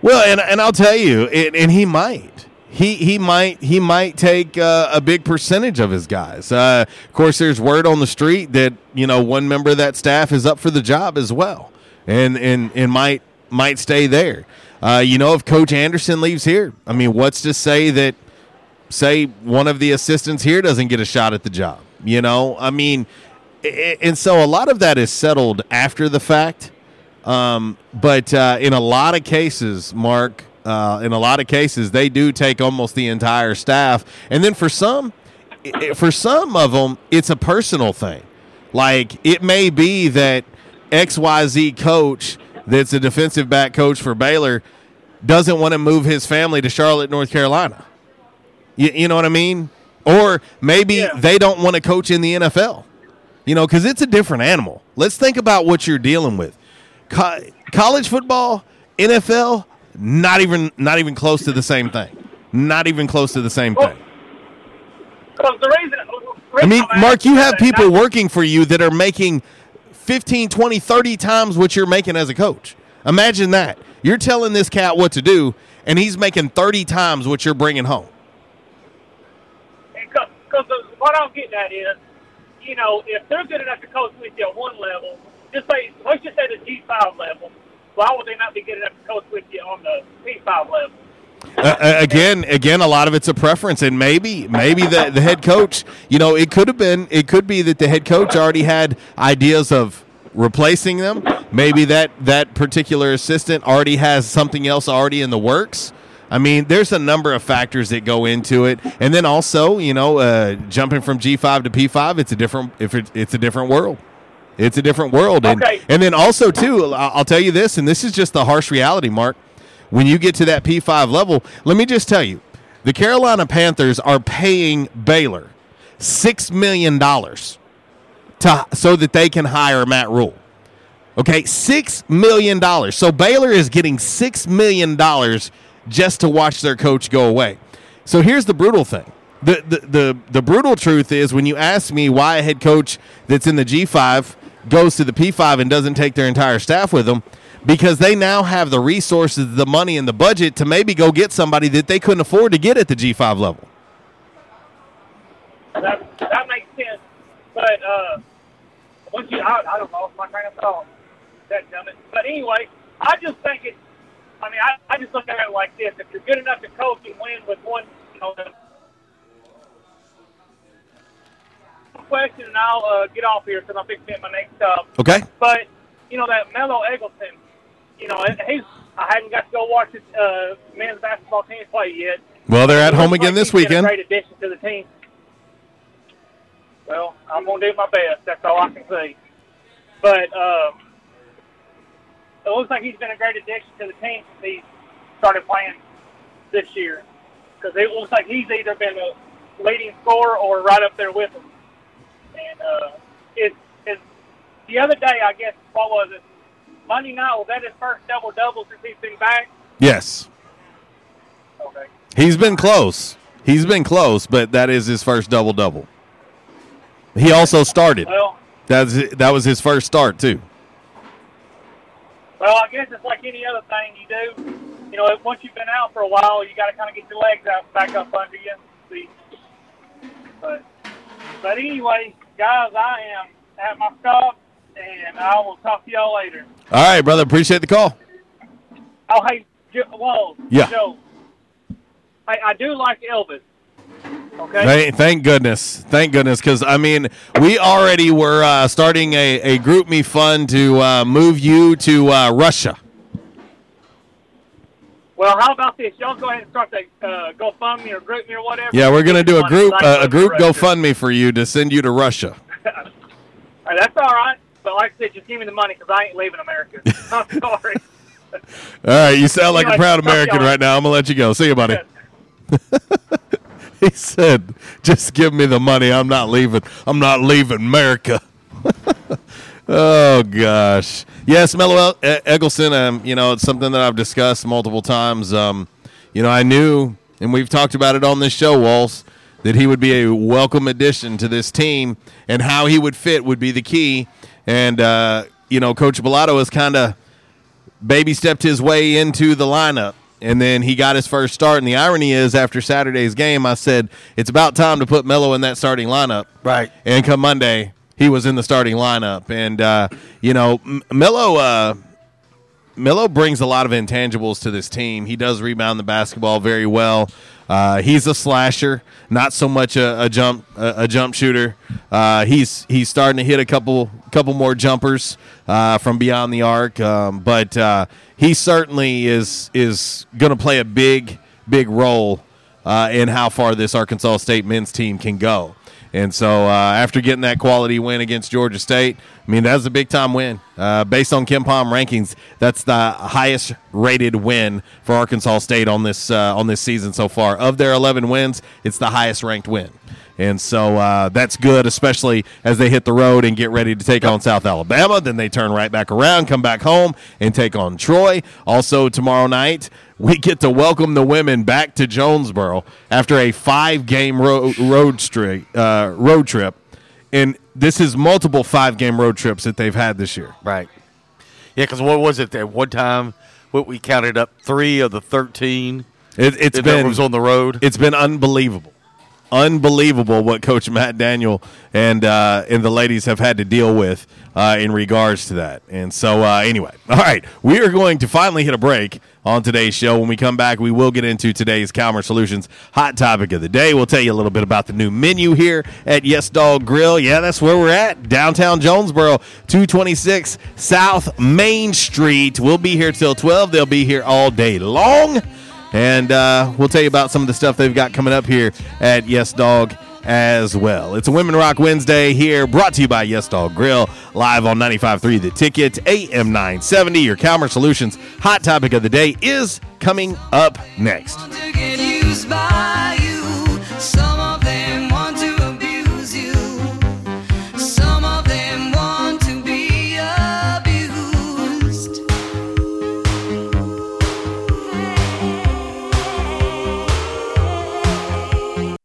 Well, and and I'll tell you, and, and he might. He he might he might take uh, a big percentage of his guys. Uh, of course, there's word on the street that you know one member of that staff is up for the job as well, and and and might might stay there. Uh, you know, if Coach Anderson leaves here, I mean, what's to say that say one of the assistants here doesn't get a shot at the job? You know, I mean, and so a lot of that is settled after the fact. Um, but uh, in a lot of cases, Mark, uh, in a lot of cases, they do take almost the entire staff, and then for some, for some of them, it's a personal thing. Like it may be that X Y Z coach, that's a defensive back coach for Baylor, doesn't want to move his family to Charlotte, North Carolina. You, you know what I mean? Or maybe they don't want to coach in the NFL. You know, because it's a different animal. Let's think about what you're dealing with. Co- college football, NFL, not even not even close to the same thing. Not even close to the same thing. Because the reason, I mean, Mark, you have people working for you that are making 15, 20, 30 times what you're making as a coach. Imagine that. You're telling this cat what to do, and he's making 30 times what you're bringing home. Because what I'm getting at is, you know, if they're good enough to coach with you at one level, just say, let's just say the G5 level, why would they not be good enough to coach with you on the P5 level? Uh, uh, again, again, a lot of it's a preference, and maybe, maybe the the head coach. You know, it could have been, it could be that the head coach already had ideas of replacing them. Maybe that that particular assistant already has something else already in the works. I mean, there's a number of factors that go into it, and then also, you know, uh, jumping from G5 to P5, it's a different if it, it's a different world. It's a different world, and Okay. and then also too, I'll tell you this, and this is just the harsh reality, Mark. When you get to that P5 level, let me just tell you, the Carolina Panthers are paying Baylor six million dollars to so that they can hire Matt Rhule. Okay, six million dollars. So Baylor is getting six million dollars just to watch their coach go away. So here's the brutal thing. The, the the the brutal truth is when you ask me why a head coach that's in the G5 goes to the P5 and doesn't take their entire staff with them, because they now have the resources, the money, and the budget to maybe go get somebody that they couldn't afford to get at the G5 level. That, that makes sense. But uh, once you, I, I don't know, my train of thought. That dumb it. But anyway, I just think it's. I mean, I, I just look at it like this: if you're good enough to coach and win with one, you know, question, and I'll uh, get off here because I'm fixing my next stop. Okay. But you know that Melo Eggleston, you know, he's. I haven't got to go watch his uh, men's basketball team play yet. Well, they're at home again this he's been a weekend. Great addition to the team. Well, I'm gonna do my best. That's all I can say. But um, it looks like he's been a great addition to the team since he started playing this year. Because it looks like he's either been a leading scorer or right up there with him. And uh, it's it's the other day, I guess. What was it? Monday night was that his first double double since he's been back? Yes. Okay. He's been close. He's been close, but that is his first double double. He also started. Well, That's that was his first start too. Well, I guess it's like any other thing you do. You know, once you've been out for a while, you got to kind of get your legs out, back up under you. See, but but anyway, guys, I am at my stop, and I will talk to y'all later. All right, brother. Appreciate the call. Oh, hey, Jo- whoa, Yeah. Joe. I, I do like Elvis. Okay. Thank, thank goodness. Thank goodness. Because, I mean, we already were uh, starting a, a group me fund to uh, move you to uh, Russia. Well, how about this? Y'all go ahead and start that uh, GoFundMe or group me or whatever. Yeah, we're going to do a group uh, a group. GoFundMe for you to send you to Russia. Hey, that's all right. But like I said, just give me the money because I ain't leaving America. I'm sorry. All right, you sound like a proud American right now. I'm going to let you go. See you, buddy. he said, just give me the money. I'm not leaving. I'm not leaving America. oh, gosh. Yes, Melo E- Eggleston, um, you know, it's something that I've discussed multiple times. Um, you know, I knew, and we've talked about it on this show, Walls, that he would be a welcome addition to this team, and how he would fit would be the key. And, uh, you know, Coach Balado has kind of baby stepped his way into the lineup and then he got his first start and the irony is after saturday's game i said it's about time to put Melo in that starting lineup right and come monday he was in the starting lineup and uh, you know M- Melo uh, Milo brings a lot of intangibles to this team. He does rebound the basketball very well. Uh, he's a slasher, not so much a, a jump a, a jump shooter. Uh, he's he's starting to hit a couple couple more jumpers uh, from beyond the arc, um, but uh, he certainly is is going to play a big big role uh, in how far this Arkansas State men's team can go. And so, uh, after getting that quality win against Georgia State, I mean that was a big time win. Uh, based on KenPom rankings, that's the highest rated win for Arkansas State on this uh, on this season so far. Of their 11 wins, it's the highest ranked win. And so uh, that's good, especially as they hit the road and get ready to take on South Alabama. Then they turn right back around, come back home, and take on Troy. Also, tomorrow night, we get to welcome the women back to Jonesboro after a five game ro- road, streak, uh, road trip. And this is multiple five game road trips that they've had this year. Right. Yeah, because what was it? At one time, what we counted up three of the thirteen. It, it's that been was on the road. It's been unbelievable, unbelievable what Coach Matt Daniel and uh, and the ladies have had to deal with uh, in regards to that. And so, uh, anyway, all right, we are going to finally hit a break on today's show. When we come back, we will get into today's Calmer Solutions hot topic of the day. We'll tell you a little bit about the new menu here at Yes Dog Grill. Yeah, that's where we're at, downtown Jonesboro, 226 South Main Street. We'll be here till 12. They'll be here all day long. And uh, we'll tell you about some of the stuff they've got coming up here at Yes Dog as well. It's a Women Rock Wednesday here, brought to you by Yes Dog Grill, live on 95.3 The Ticket, AM 970. Your Calmer Solutions hot topic of the day is coming up next.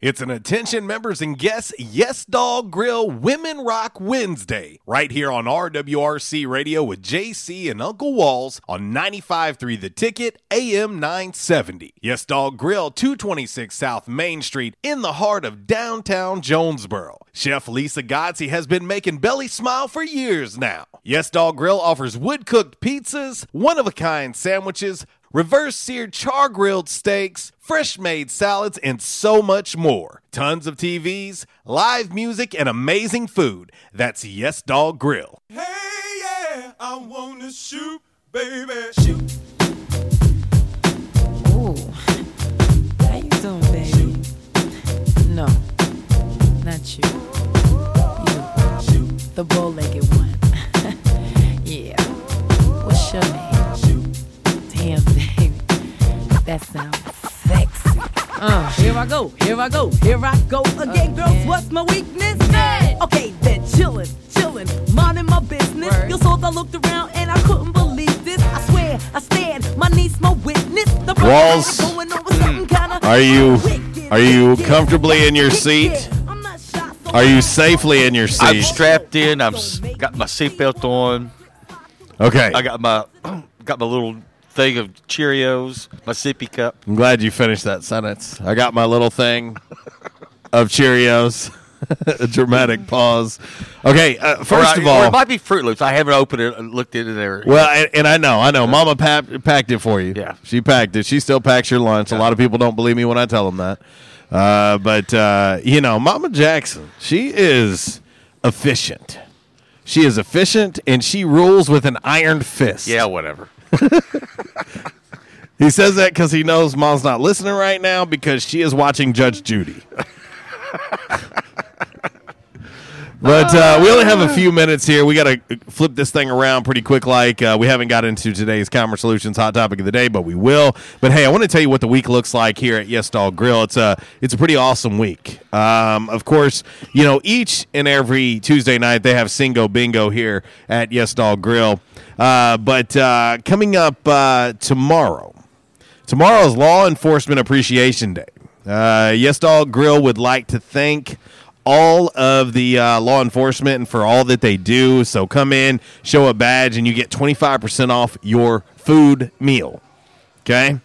It's an attention members and guests Yes Dog Grill Women Rock Wednesday right here on RWRC Radio with JC and Uncle Walls on 95.3 The Ticket AM 970. Yes Dog Grill 226 South Main Street in the heart of downtown Jonesboro. Chef Lisa Godsey has been making Belly smile for years now. Yes Dog Grill offers wood cooked pizzas, one of a kind sandwiches, reverse seared char grilled steaks, fresh made salads, and so much more. Tons of TVs, live music, and amazing food. That's Yes Dog Grill. Hey, yeah, I wanna shoot, baby. Shoot. Ooh. How you doing, baby? No, not you. You, the bow-legged one. yeah. What's your name? Damn, baby. That sounds sexy. Uh, here I go, here I go, here I go again, girls. What's my weakness? Okay, then chillin', chillin', minding my business. You saw I looked around and I couldn't believe this. I swear, I stand, my niece, my witness. The brother Walls, going on with kinda Are you are you comfortably in your seat? Are you safely in your seat? I'm strapped in. I'm got my seatbelt on. Okay. I got my got my little thing of Cheerios, my sippy cup. I'm glad you finished that sentence. I got my little thing of Cheerios. A dramatic pause. Okay, uh, first I- of all, it might be Fruit Loops. I haven't opened it and looked into there. Well, and, and I know, I know. Mama pa- packed it for you. Yeah, she packed it. She still packs your lunch. A lot of people don't believe me when I tell them that. Uh, but uh, you know, Mama Jackson, she is efficient. She is efficient, and she rules with an iron fist. Yeah, whatever. He says that because he knows Mom's not listening right now because she is watching Judge Judy. But uh, we only have a few minutes here. We got to flip this thing around pretty quick. Like uh, we haven't got into today's Calmer Solutions hot topic of the day, but we will. But hey, I want to tell you what the week looks like here at Yes Dog Grill. It's a it's a pretty awesome week. Um, of course, you know each and every Tuesday night they have Singo Bingo here at Yes Dog Grill. Uh, but uh, coming up uh, tomorrow, tomorrow is Law Enforcement Appreciation Day. Uh, yes Dog Grill would like to thank all of the uh, law enforcement and for all that they do. So come in, show a badge, and you get 25% off your food meal. Okay?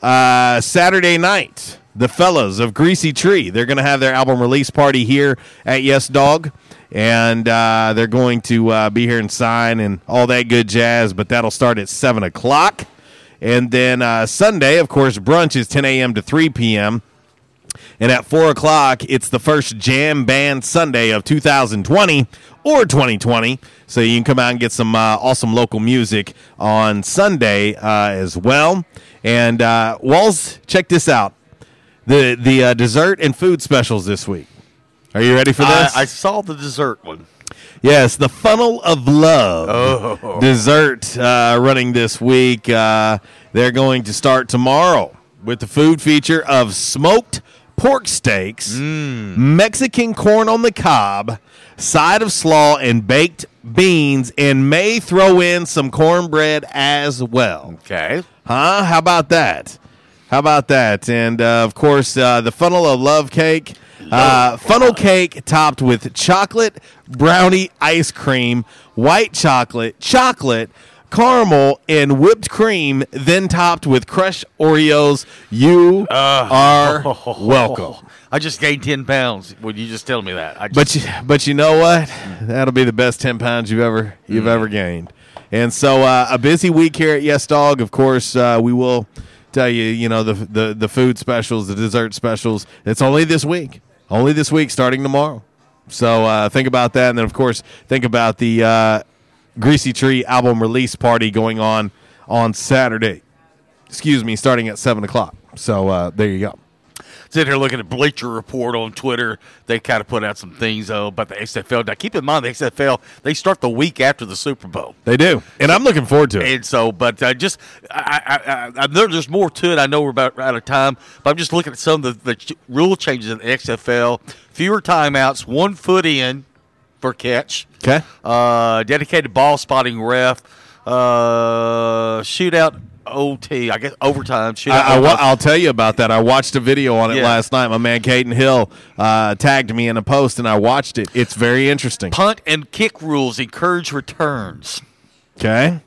Uh, Saturday night, the fellas of Greasy Tree, they're going to have their album release party here at Yes Dog. And uh, they're going to uh, be here and sign and all that good jazz, but that'll start at 7 o'clock. And then uh, Sunday, of course, brunch is 10 a.m. to 3 p.m. And at 4 o'clock, it's the first Jam Band Sunday of 2020 or 2020. So you can come out and get some uh, awesome local music on Sunday uh, as well. And uh, Walls, check this out the, the dessert and food specials this week. Are you ready for this? I, I saw the dessert one. Yes, the Funnel of Love Oh. dessert uh, running this week. Uh, they're going to start tomorrow with the food feature of smoked pork steaks, Mm. Mexican corn on the cob, side of slaw, and baked beans, and may throw in some cornbread as well. Okay. Huh? How about that? How about that? And uh, of course, uh, the funnel of love cake. Uh, funnel cake topped with chocolate brownie ice cream, white chocolate, chocolate, caramel, and whipped cream, then topped with crushed Oreos. You are welcome. I just gained 10 pounds. Would you just tell me that? I just, But you, but you know what? That'll be the best ten pounds you've ever you've ever gained. And so uh, a busy week here at Yes Dog. Of course, uh, we will tell you, you know, the, the the food specials, the dessert specials. It's only this week, only this week, starting tomorrow. So uh, think about that, and then of course think about the uh, Greasy Tree album release party going on on Saturday. Excuse me, starting at seven o'clock. So uh, there you go. Sitting here looking at Bleacher Report on Twitter. They kind of put out some things though about the XFL. Now, keep in mind, the XFL, they start the week after the Super Bowl. They do, and I'm looking forward to it. And so, but uh, just, I, I, I, I know there's more to it. I know we're about out of time, but I'm just looking at some of the, the rule changes in the XFL. Fewer timeouts, one foot in for catch. Okay. Uh, dedicated ball spotting ref. Uh, shootout OT, I guess overtime. Shootout. I, I, I'll tell you about that. I watched a video on it Yeah. last night. My man Caden Hill uh, tagged me in a post, and I watched it. It's very interesting. Punt and kick rules encourage returns. Okay.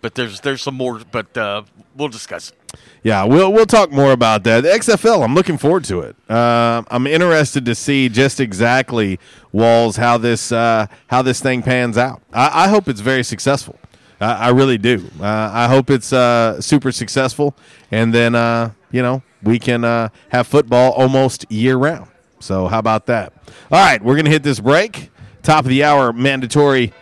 But there's there's some more, but uh, we'll discuss it. Yeah, we'll we'll talk more about that. The XFL, I'm looking forward to it. Uh, I'm interested to see just exactly Walls how this uh, how this thing pans out. I, I hope it's very successful. I, I really do. Uh, I hope it's uh, super successful, and then uh, you know we can have football almost year round. So how about that? All right, we're gonna hit this break. Top of the hour, mandatory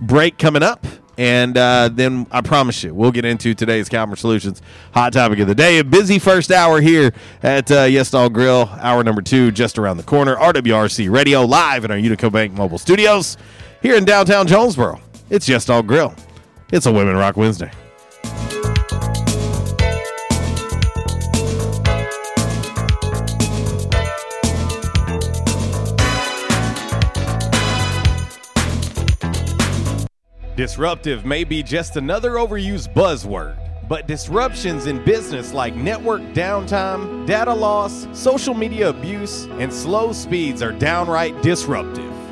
break coming up. And uh, then I promise you, we'll get into today's Calmer Solutions hot topic of the day. A busy first hour here at uh, Yes Dog Grill. Hour number two just around the corner. RWRC Radio live in our Unico Bank mobile studios here in downtown Jonesboro. It's Yes Dog Grill. It's a Women Rock Wednesday. Disruptive may be just another overused buzzword, but disruptions in business like network downtime, data loss, social media abuse, and slow speeds are downright disruptive.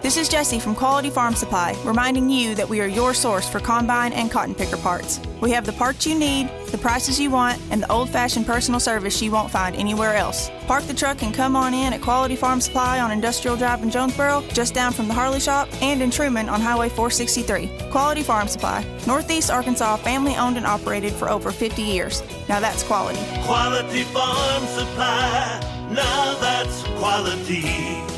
This is Jesse from Quality Farm Supply, reminding you that we are your source for combine and cotton picker parts. We have the parts you need, the prices you want, and the old fashioned personal service you won't find anywhere else. Park the truck and come on in at Quality Farm Supply on Industrial Drive in Jonesboro, just down from the Harley Shop, and in Truman on Highway 463. Quality Farm Supply, Northeast Arkansas, family owned and operated for over 50 years. Now that's quality. Quality farm supply. Now that's quality.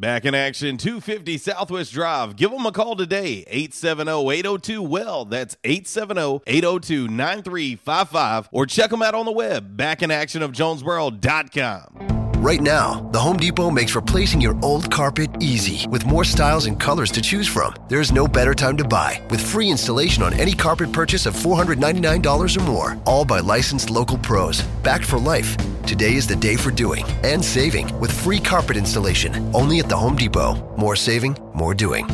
Back in action, 250 Southwest Drive. Give them a call today, 870-802-WELL. That's 870-802-9355. Or check them out on the web, backinactionofjonesboro.com. Right now, the Home Depot makes replacing your old carpet easy with more styles and colors to choose from. There's no better time to buy with free installation on any carpet purchase of $499 or more, all by licensed local pros, backed for life. Today is the day for doing and saving with free carpet installation only at the Home Depot. More saving, more doing.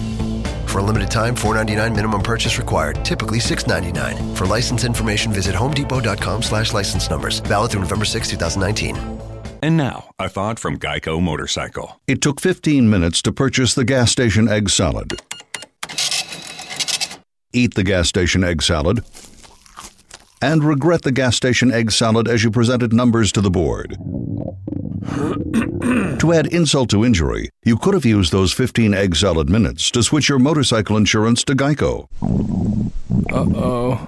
For a limited time, $4.99 minimum purchase required. Typically $6.99. For license information, visit homedepot.com slash license numbers. Valid through November 6, 2019. And now, a thought from Geico Motorcycle. It took 15 minutes to purchase the gas station egg salad. Eat the gas station egg salad and regret the gas station egg salad as you presented numbers to the board. to add insult to injury, you could have used those 15 egg salad minutes to switch your motorcycle insurance to Geico. Uh oh.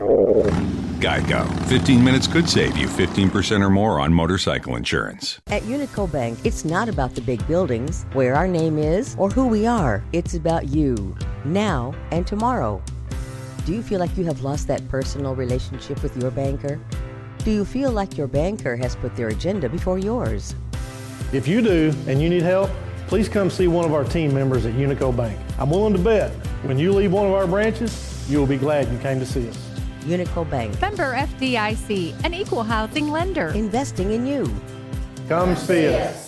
Geico. 15 minutes could save you 15% or more on motorcycle insurance. At Unico Bank, it's not about the big buildings, where our name is, or who we are. It's about you, now and tomorrow. Do you feel like you have lost that personal relationship with your banker? Do you feel like your banker has put their agenda before yours? If you do and you need help, please come see one of our team members at Unico Bank. I'm willing to bet when you leave one of our branches, you will be glad you came to see us. Unico Bank. Member FDIC, an equal housing lender. Investing in you. Come see us.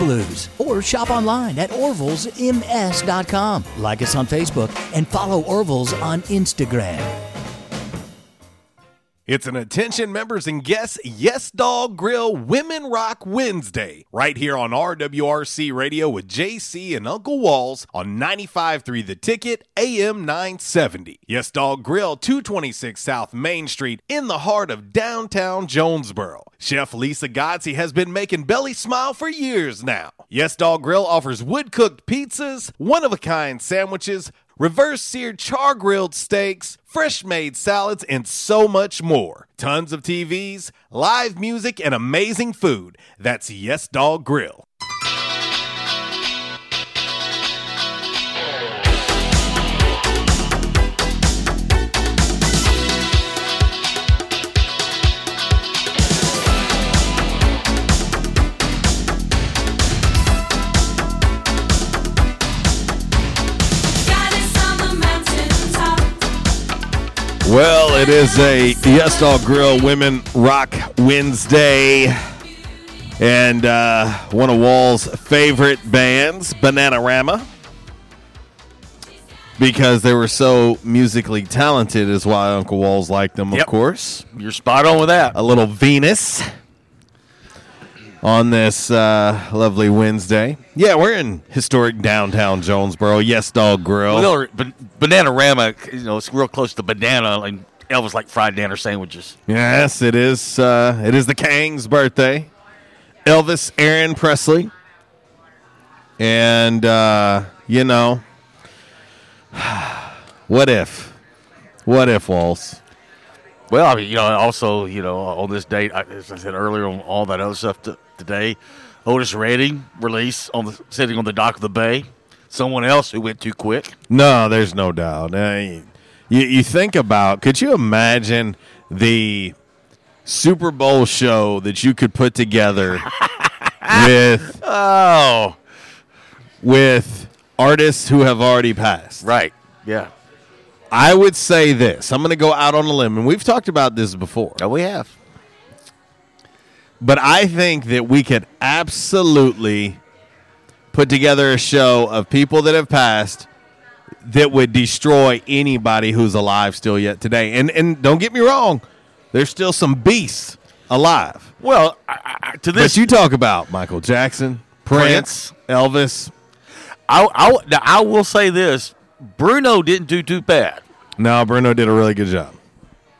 Blues. Or shop online at orvillesms.com. Like us on Facebook and follow Orville's on Instagram. It's an attention members and guests Yes Dog Grill Women Rock Wednesday right here on RWRC Radio with JC and Uncle Walls on 95.3 The Ticket AM 970. Yes Dog Grill 226 South Main Street in the heart of downtown Jonesboro. Chef Lisa Godsey has been making Belly smile for years now. Yes Dog Grill offers wood cooked pizzas, one of a kind sandwiches, reverse seared char grilled steaks, fresh made salads, and so much more. Tons of TVs, live music, and amazing food. That's Yes Dog Grill. Well, it is a Yes Dog Grill Women Rock Wednesday. And uh, one of Wall's favorite bands, Bananarama. Because they were so musically talented, is why Uncle Walls liked them, of Yep. course. You're spot on with that. A little Venus on this uh, lovely Wednesday. Yeah, we're in historic downtown Jonesboro. Yes Dog Grill. Well, ban- Bananarama, you know, it's real close to banana, and Elvis like fried dinner sandwiches. Yes, it is. Uh, it is the Kang's birthday. Elvis Aaron Presley, and uh, you know, what if? What if Walls? Well, I mean, you know, also, you know, on this date, as I said earlier, on all that other stuff t- today, Otis Redding release on the sitting on the dock of the bay. Someone else who went too quick. No, there's no doubt. You, you think about? Could you imagine the Super Bowl show that you could put together with oh with artists who have already passed? Right. Yeah. I would say this. I'm going to go out on a limb, and we've talked about this before. Oh, we have. But I think that we could absolutely put together a show of people that have passed that would destroy anybody who's alive still yet today. And and don't get me wrong, there's still some beasts alive. Well, I, I, to this, But you talk about Michael Jackson, Prince, Elvis. I, I, now, I will say this: Bruno didn't do too bad. No, Bruno did a really good job.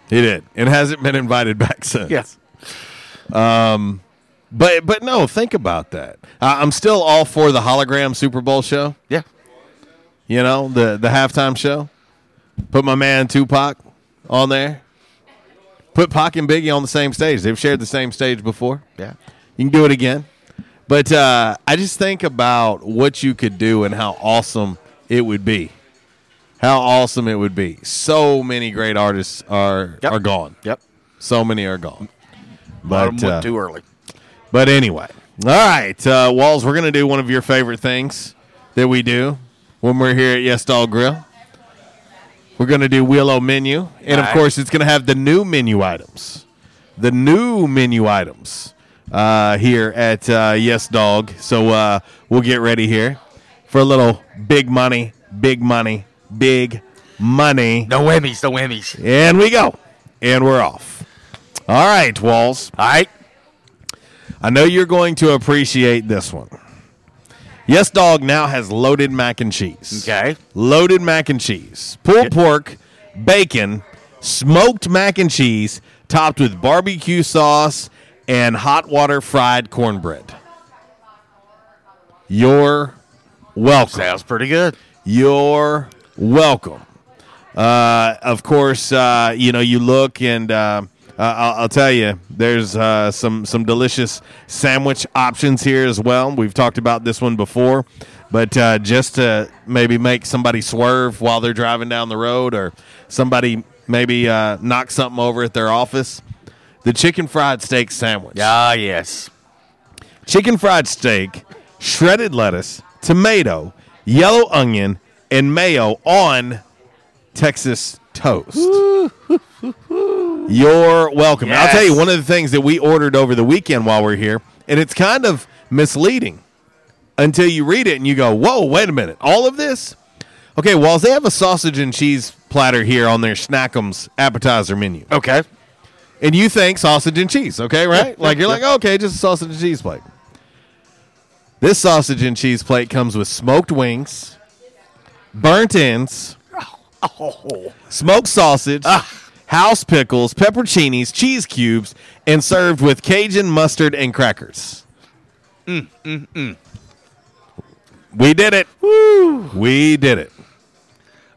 He did, and hasn't been invited back since. Yes. Um, but but no, think about that. I'm still all for the hologram Super Bowl show. Yeah. You know the the halftime show. Put my man Tupac on there. Put Pac and Biggie on the same stage. They've shared the same stage before. Yeah. You can do it again. But uh, I just think about what you could do and how awesome it would be. How awesome it would be. So many great artists are are gone. Yep. So many are gone. A lot of But uh, too early. but anyway, all right, uh, Walls. We're gonna do one of your favorite things that we do when we're here at Yes Dog Grill. We're gonna do Willow Menu, and of right. course, it's gonna have the new menu items, the new menu items uh, here at uh, Yes Dog. So uh, we'll get ready here for a little big money, big money, big money. No whammies, no whammies. And we go. And we're off. All right, Walls. All right. I know you're going to appreciate this one. Yes Dog now has loaded mac and cheese. Okay. Loaded mac and cheese. Pulled pork, bacon, smoked mac and cheese, topped with barbecue sauce and hot water fried cornbread. You're welcome. Sounds pretty good. You're welcome. Uh, of course, uh, you know you look, and uh, uh, I'll, I'll tell you, there's uh, some some delicious sandwich options here as well. We've talked about this one before, but uh, just to maybe make somebody swerve while they're driving down the road, or somebody maybe uh, knock something over at their office, the chicken fried steak sandwich. Ah, yes. Chicken fried steak, shredded lettuce, tomato, yellow onion, and mayo on Texas toast. You're welcome. And I'll tell you one of the things that we ordered over the weekend while we're here, and it's kind of misleading until you read it and you go, "Whoa, wait a minute! All of this?" Okay, Walls, they have a sausage and cheese platter here on their Snackums appetizer menu. Okay. and you think sausage and cheese, okay, right? like you're like, okay, just a sausage and cheese plate. This sausage and cheese plate comes with smoked wings, burnt ends, Oh. smoked sausage, ah. House pickles, pepperoncinis, cheese cubes, and served with Cajun mustard and crackers. Mm, mm, mm. We did it. Woo! We did it.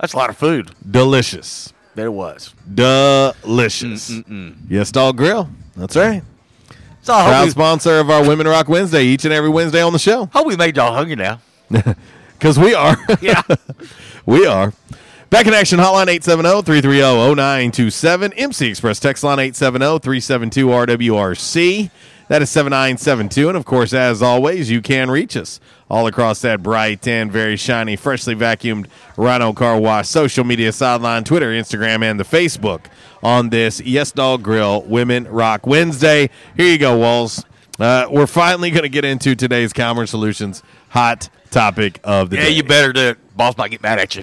That's a lot of food. Delicious. There was. Delicious. Mm-mm-mm. Yes, Dog Grill. That's right. So Proud we- sponsor of our Women Rock Wednesday each and every Wednesday on the show. Hope we made y'all hungry now. Because we are. Yeah. we are. Back in action, hotline 870-330-0927. MC Express text line 870-372-RWRC. That is 7972. And of course, as always, you can reach us all across that bright and very shiny, freshly vacuumed Rhino Car Wash social media sideline, Twitter, Instagram, and the Facebook on this Yes Dog Grill Women Rock Wednesday. Here you go, Walls. Uh, we're finally going to get into today's Calmer Solutions hot topic of the Yeah, day. you better do it. Boss might get mad at you.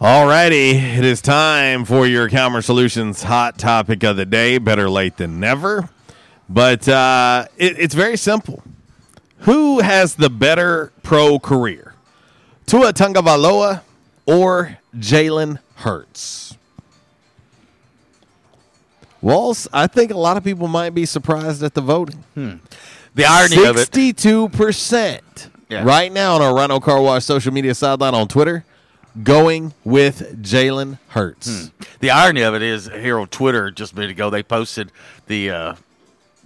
Alrighty, it is time for your Calmer Solutions hot topic of the day. Better late than never. But uh, it, it's very simple. Who has the better pro career? Tua Tagovailoa or Jalen Hurts? Walls, I think a lot of people might be surprised at the voting. The irony of it. 62% Yeah. right now on our Rhino Car Wash social media sideline on Twitter going with Jalen Hurts. The irony of it is here on Twitter just a minute ago they posted the uh,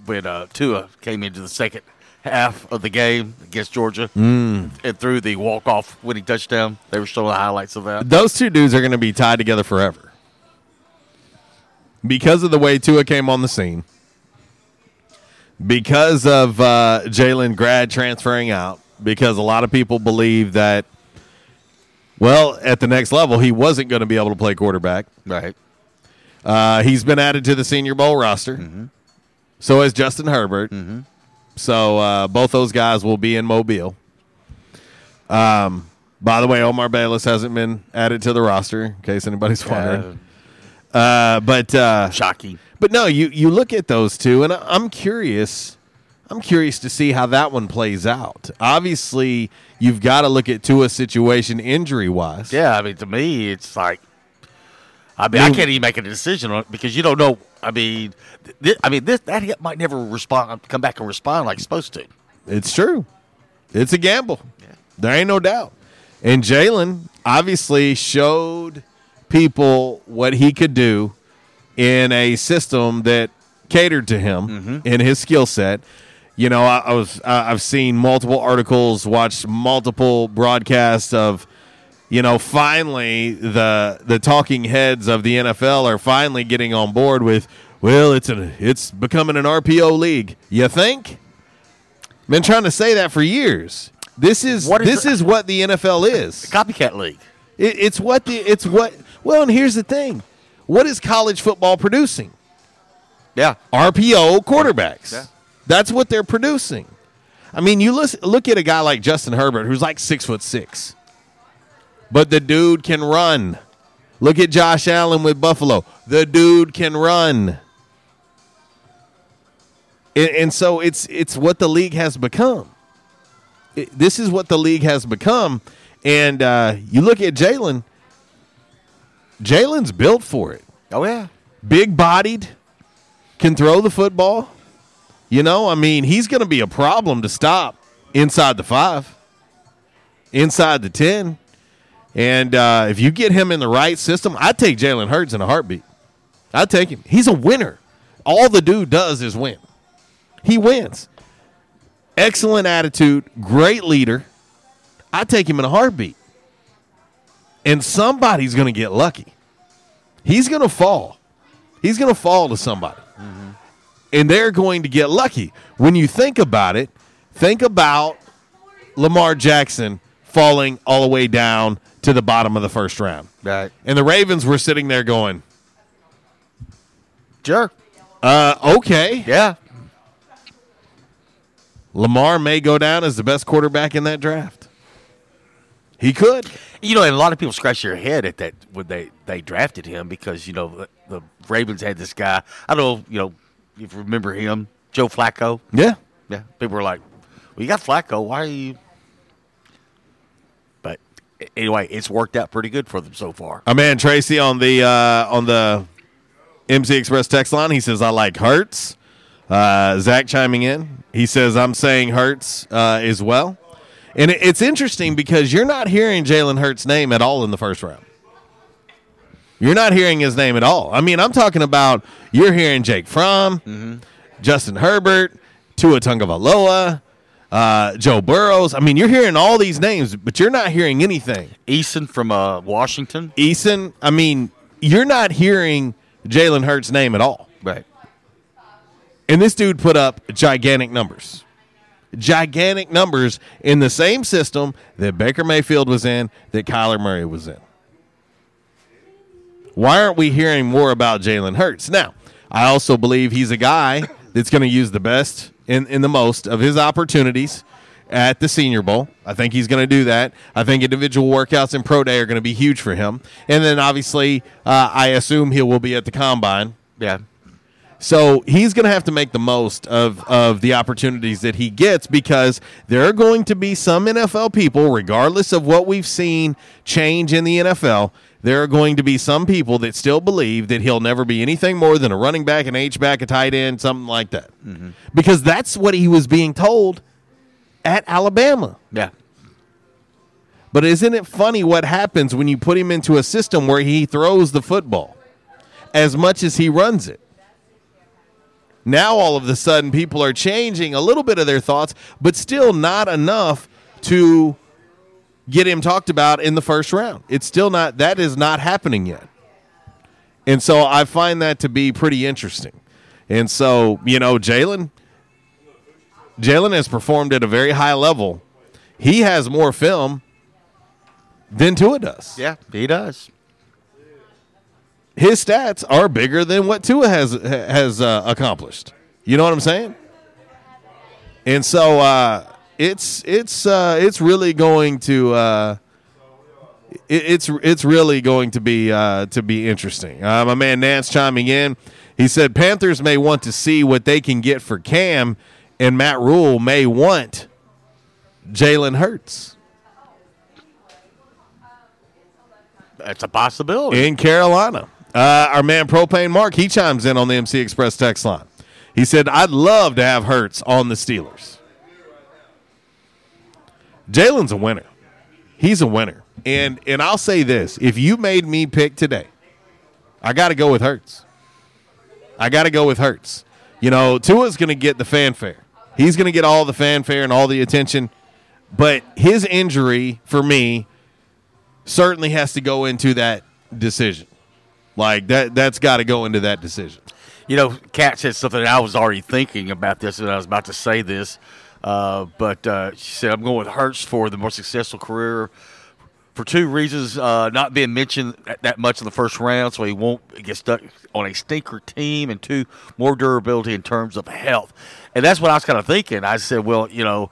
when uh, Tua came into the second half of the game against Georgia Mm. and threw the walk off winning touchdown. They were showing the highlights of that. Those two dudes are going to be tied together forever. Because of the way Tua came on the scene, because of uh, Jalen grad transferring out, because a lot of people believe that, well, at the next level, he wasn't going to be able to play quarterback. Right. Uh, he's been added to the Senior Bowl roster. Mm-hmm. So has Justin Herbert. So uh, both those guys will be in Mobile. Um, by the way, Omar Bayless hasn't been added to the roster, in case anybody's wondering. Uh, but uh, shocking. But no, you you look at those two, and I- I'm curious. I'm curious to see how that one plays out. Obviously, you've got to look at Tua's situation injury wise. Yeah, I mean to me it's like I mean I can't even make a decision on it because you don't know. I mean, th- I mean this that hit might never respond, come back and respond like it's supposed to. It's true. It's a gamble. There ain't no doubt. And Jalen obviously showed people what he could do in a system that catered to him mm-hmm. in his skill set. You know, I, I was I, I've seen multiple articles, watched multiple broadcasts of, you know, finally the the talking heads of the NFL are finally getting on board with. Well, it's an it's becoming an RPO league. You think? Been trying to say that for years. This is, this it? is what the NFL is. Copycat league. It, it's what the it's what. Well, and here's the thing: what is college football producing? Yeah, RPO quarterbacks. Yeah. That's what they're producing. I mean, you listen, look at a guy like Justin Herbert, who's like six foot six, but the dude can run. Look at Josh Allen with Buffalo. The dude can run. And, and so it's it's what the league has become. It- this is what the league has become. And uh, you look at Jalen. Jalen's built for it. Oh yeah, big bodied, can throw the football. You know, I mean, he's going to be a problem to stop inside the five, inside the ten. And uh, if you get him in the right system, I'd take Jalen Hurts in a heartbeat. I'd take him. He's a winner. All the dude does is win. He wins. Excellent attitude, great leader. I'd take him in a heartbeat. and somebody's going to get lucky. He's going to fall. He's going to fall to somebody. And they're going to get lucky. When you think about it, think about Lamar Jackson falling all the way down to the bottom of the first round. Right. And the Ravens were sitting there going, Sure. uh, okay. Yeah. Lamar may go down as the best quarterback in that draft. He could. You know, and a lot of people scratch their head at that when they, they drafted him because, you know, the, the Ravens had this guy. I don't know, you know, if you remember him, Joe Flacco. Yeah. Yeah. People were like, well, you got Flacco. Why are you. But anyway, it's worked out pretty good for them so far. Our man Tracy on the uh, on the MC Express text line. He says I like Hurts. Uh, Zach chiming in. He says I'm saying Hurts uh, as well. And it's interesting because you're not hearing Jalen Hurts' name at all in the first round. You're not hearing his name at all. I mean, I'm talking about you're hearing Jake Fromm, Justin Herbert, Tua Tagovailoa, uh, Joe Burrows. I mean, you're hearing all these names, but you're not hearing anything. Eason from uh, Washington. Eason, I mean, you're not hearing Jalen Hurts' name at all. Right. And this dude put up gigantic numbers. Gigantic numbers in the same system that Baker Mayfield was in, that Kyler Murray was in. Why aren't we hearing more about Jalen Hurts? Now, I also believe he's a guy that's going to use the best in, in the most of his opportunities at the Senior Bowl. I think he's going to do that. I think individual workouts and pro day are going to be huge for him. And then obviously, uh, I assume he will be at the combine. Yeah. So he's going to have to make the most of, of the opportunities that he gets because there are going to be some NFL people, regardless of what we've seen change in the NFL, there are going to be some people that still believe that he'll never be anything more than a running back, an H back, a tight end, something like that. Mm-hmm. Because that's what he was being told at Alabama. Yeah. But isn't it funny what happens when you put him into a system where he throws the football as much as he runs it? Now all of a sudden people are changing a little bit of their thoughts, but still not enough to get him talked about in the first round. It's still not that is not happening yet. And so I find that to be pretty interesting. And so, you know, Jalen Jalen has performed at a very high level. He has more film than Tua does. Yeah, he does. His stats are bigger than what Tua has has uh, accomplished. You know what I'm saying? And so uh, it's it's uh, it's really going to uh, it, it's it's really going to be uh, to be interesting. Uh, my man Nance chiming in. He said Panthers may want to see what they can get for Cam, and Matt Rhule may want Jalen Hurts That's a possibility. in Carolina. Uh, our man Propane Mark he chimes in on the MC Express text line. He said, "I'd love to have Hurts on the Steelers." Jalen's a winner. He's a winner, and and I'll say this: if you made me pick today, I got to go with Hurts. I got to go with Hurts. You know, Tua's going to get the fanfare. He's going to get all the fanfare and all the attention, but his injury for me certainly has to go into that decision. Like that that's got to go into that decision. You know, Cat said something. I was already thinking about this, and I was about to say this. Uh, but uh, she said, "I'm going with Hurts for the more successful career for two reasons: uh, not being mentioned that, much in the first round, so he won't get stuck on a stinker team, and two, more durability in terms of health." And that's what I was kind of thinking. I said, "Well, you know,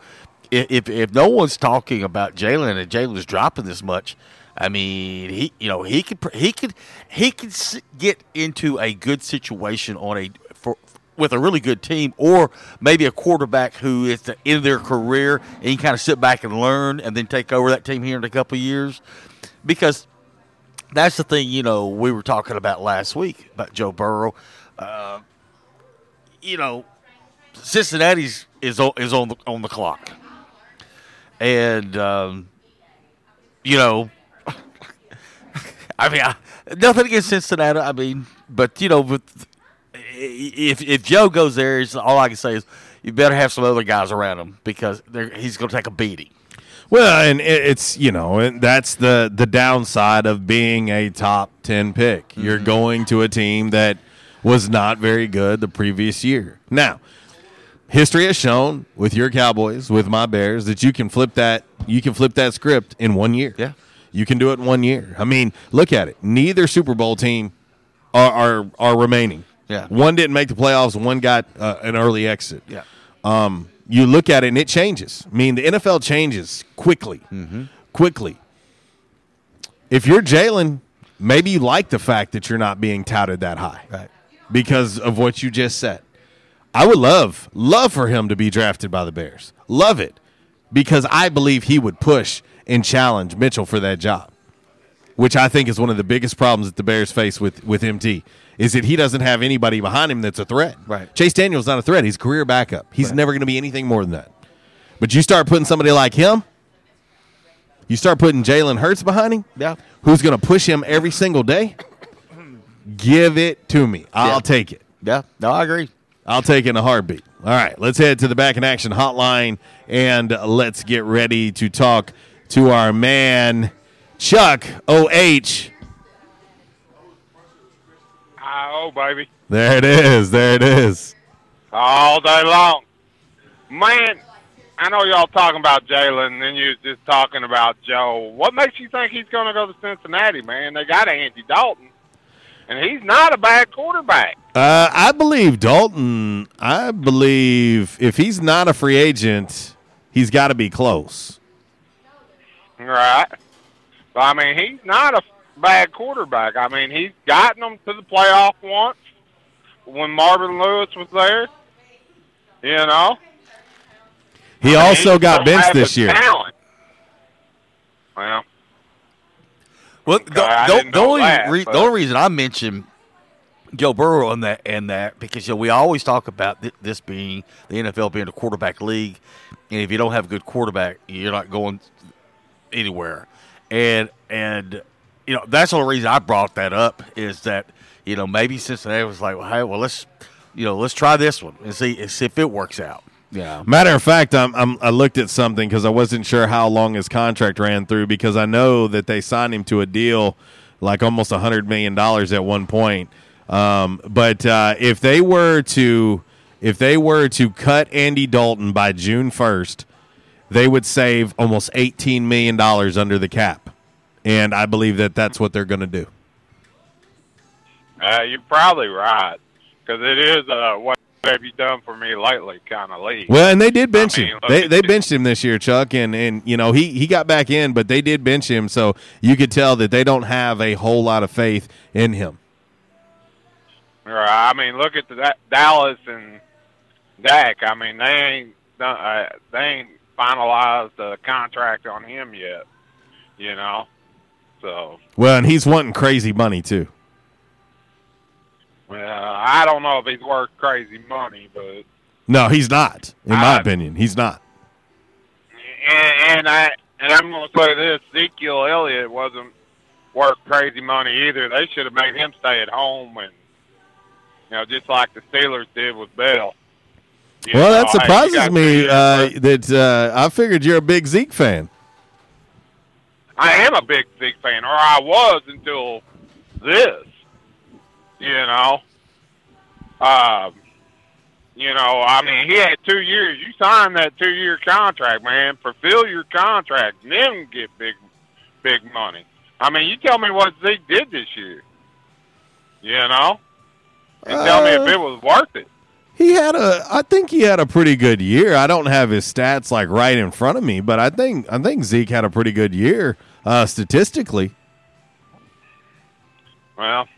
if if, no one's talking about Jalen and Jalen's dropping this much." I mean, he you know he could he could he could get into a good situation on a with a really good team, or maybe a quarterback who is the end of their career and you kind of sit back and learn, and then take over that team here in a couple years, because that's the thing you know we were talking about last week about Joe Burrow. Uh, you know, Cincinnati's is on, is on the on the clock, and um, you know. I mean, I, nothing against Cincinnati. I mean, but you know, with, if if Joe goes there, it's, all I can say is you better have some other guys around him because he's going to take a beating. Well, and it, it's you know, and that's the the downside of being a top ten pick. You're mm-hmm. going to a team that was not very good the previous year. Now, history has shown with your Cowboys, with my Bears, that you can flip that you can flip that script in one year. Yeah. You can do it in one year. I mean, look at it. Neither Super Bowl team are are, are remaining. Yeah. One didn't make the playoffs. One got uh, an early exit. Yeah. Um, you look at it and it changes. I mean, the NFL changes quickly, quickly. If you're Jalen, maybe you like the fact that you're not being touted that high, right? Because of what you just said. I would love, love for him to be drafted by the Bears. Love it, because I believe he would push and challenge Mitchell for that job, which I think is one of the biggest problems that the Bears face with with MT. Is that he doesn't have anybody behind him that's a threat. Right. Chase Daniel's not a threat. He's a career backup. He's never going to be anything more than that. But you start putting somebody like him, you start putting Jalen Hurts behind him, Yeah. who's going to push him every single day. Give it to me. I'll Yeah. take it. Yeah. No, I agree. I'll take it in a heartbeat. All right, let's head to the back in action hotline and let's get ready to talk to our man Chuck OH. Oh, baby. There it is. There it is. All day long. Man, I know y'all talking about Jalen, and then you was just talking about Joe. What makes you think he's going to go to Cincinnati, man? They got Andy Dalton, and he's not a bad quarterback. Uh, I believe Dalton. I believe if he's not a free agent, he's got to be close. Right. But, I mean, he's not a bad quarterback. I mean, he's gotten them to the playoff once when Marvin Lewis was there. You know? He I mean, also he got don't benched this year. Talent. Well, Well, Okay, the, the- the only that, re- the only reason I mentioned Joe Burrow and that and that because you know, we always talk about thi- this being the NFL being a quarterback league, and if you don't have a good quarterback, you're not going anywhere. And and you know that's the only reason I brought that up is that you know maybe Cincinnati was like, well, hey, well let's you know let's try this one and see, and see if it works out. Yeah. Matter of fact, I'm, I'm, I looked at something because I wasn't sure how long his contract ran through because I know that they signed him to a deal like almost $100 million at one point. Um, but uh, if they were to if they were to cut Andy Dalton by June 1st, they would save almost $18 million under the cap. And I believe that that's what they're going to do. Uh, you're probably right because it is uh, what have you done for me lately kind of league. Well, and they did bench I mean, him. They they benched him this year, Chuck, and and you know he he got back in, but they did bench him, so you could tell that they don't have a whole lot of faith in him. Right. I mean, look at the, that Dallas and Dak. I mean, they ain't done, uh, they ain't finalized the contract on him yet. You know, so Well, and he's wanting crazy money too. well, I don't know if he's worth crazy money, but No, he's not. In my opinion, he's not. and, and I and I'm going to say this: Ezekiel Elliott wasn't worth crazy money either. They should have made him stay at home and you know, just like the Steelers did with Bell. You well, know, that surprises me. Uh, that uh, I figured you're a big Zeke fan. I am a big Zeke fan, or I was until this. You know, um, you know, I mean, he had two years. You signed that two-year contract, man. Fulfill your contract, and then get big, big money. I mean, you tell me what Zeke did this year. You know, and tell me if Uh, it was worth it. He had a, I think he had a pretty good year. I don't have his stats like right in front of me, but I think I think Zeke had a pretty good year uh, statistically. Well,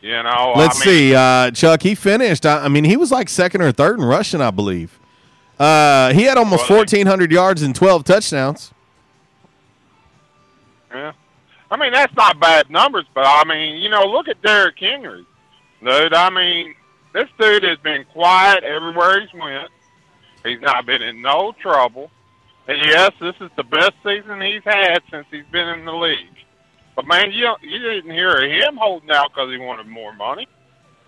you know, Let's I mean, see, uh, Chuck. He finished. I, I mean, he was like second or third in rushing, I believe. Uh, he had almost fourteen hundred yards and twelve touchdowns. Yeah. I mean, that's not bad numbers, but I mean, you know, look at Derrick Henry. Dude, I mean, this dude has been quiet everywhere he's went. He's not been in no trouble. And yes, this is the best season he's had since he's been in the league. But man, you you didn't hear him holding out because he wanted more money.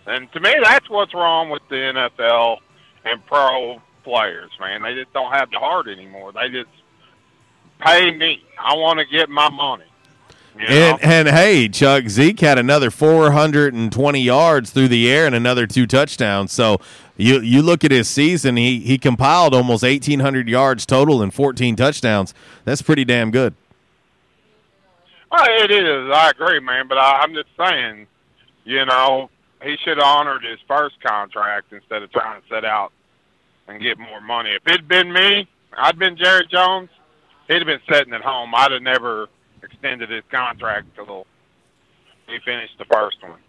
And to me, that's what's wrong with the NFL and pro players, man. They just don't have the heart anymore. They just pay me. I want to get my money. You know? And and hey, Chuck Zeke had another 420 yards through the air and another two touchdowns. So you you look at his season, he he compiled almost 1800 yards total and 14 touchdowns. That's pretty damn good. Well, it is. I agree, man. But I, I'm just saying, you know, he should have honored his first contract instead of trying to set out and get more money. If it'd been me, I'd been Jerry Jones. He'd have been sitting at home. I'd have never extended his contract till he finished the first one.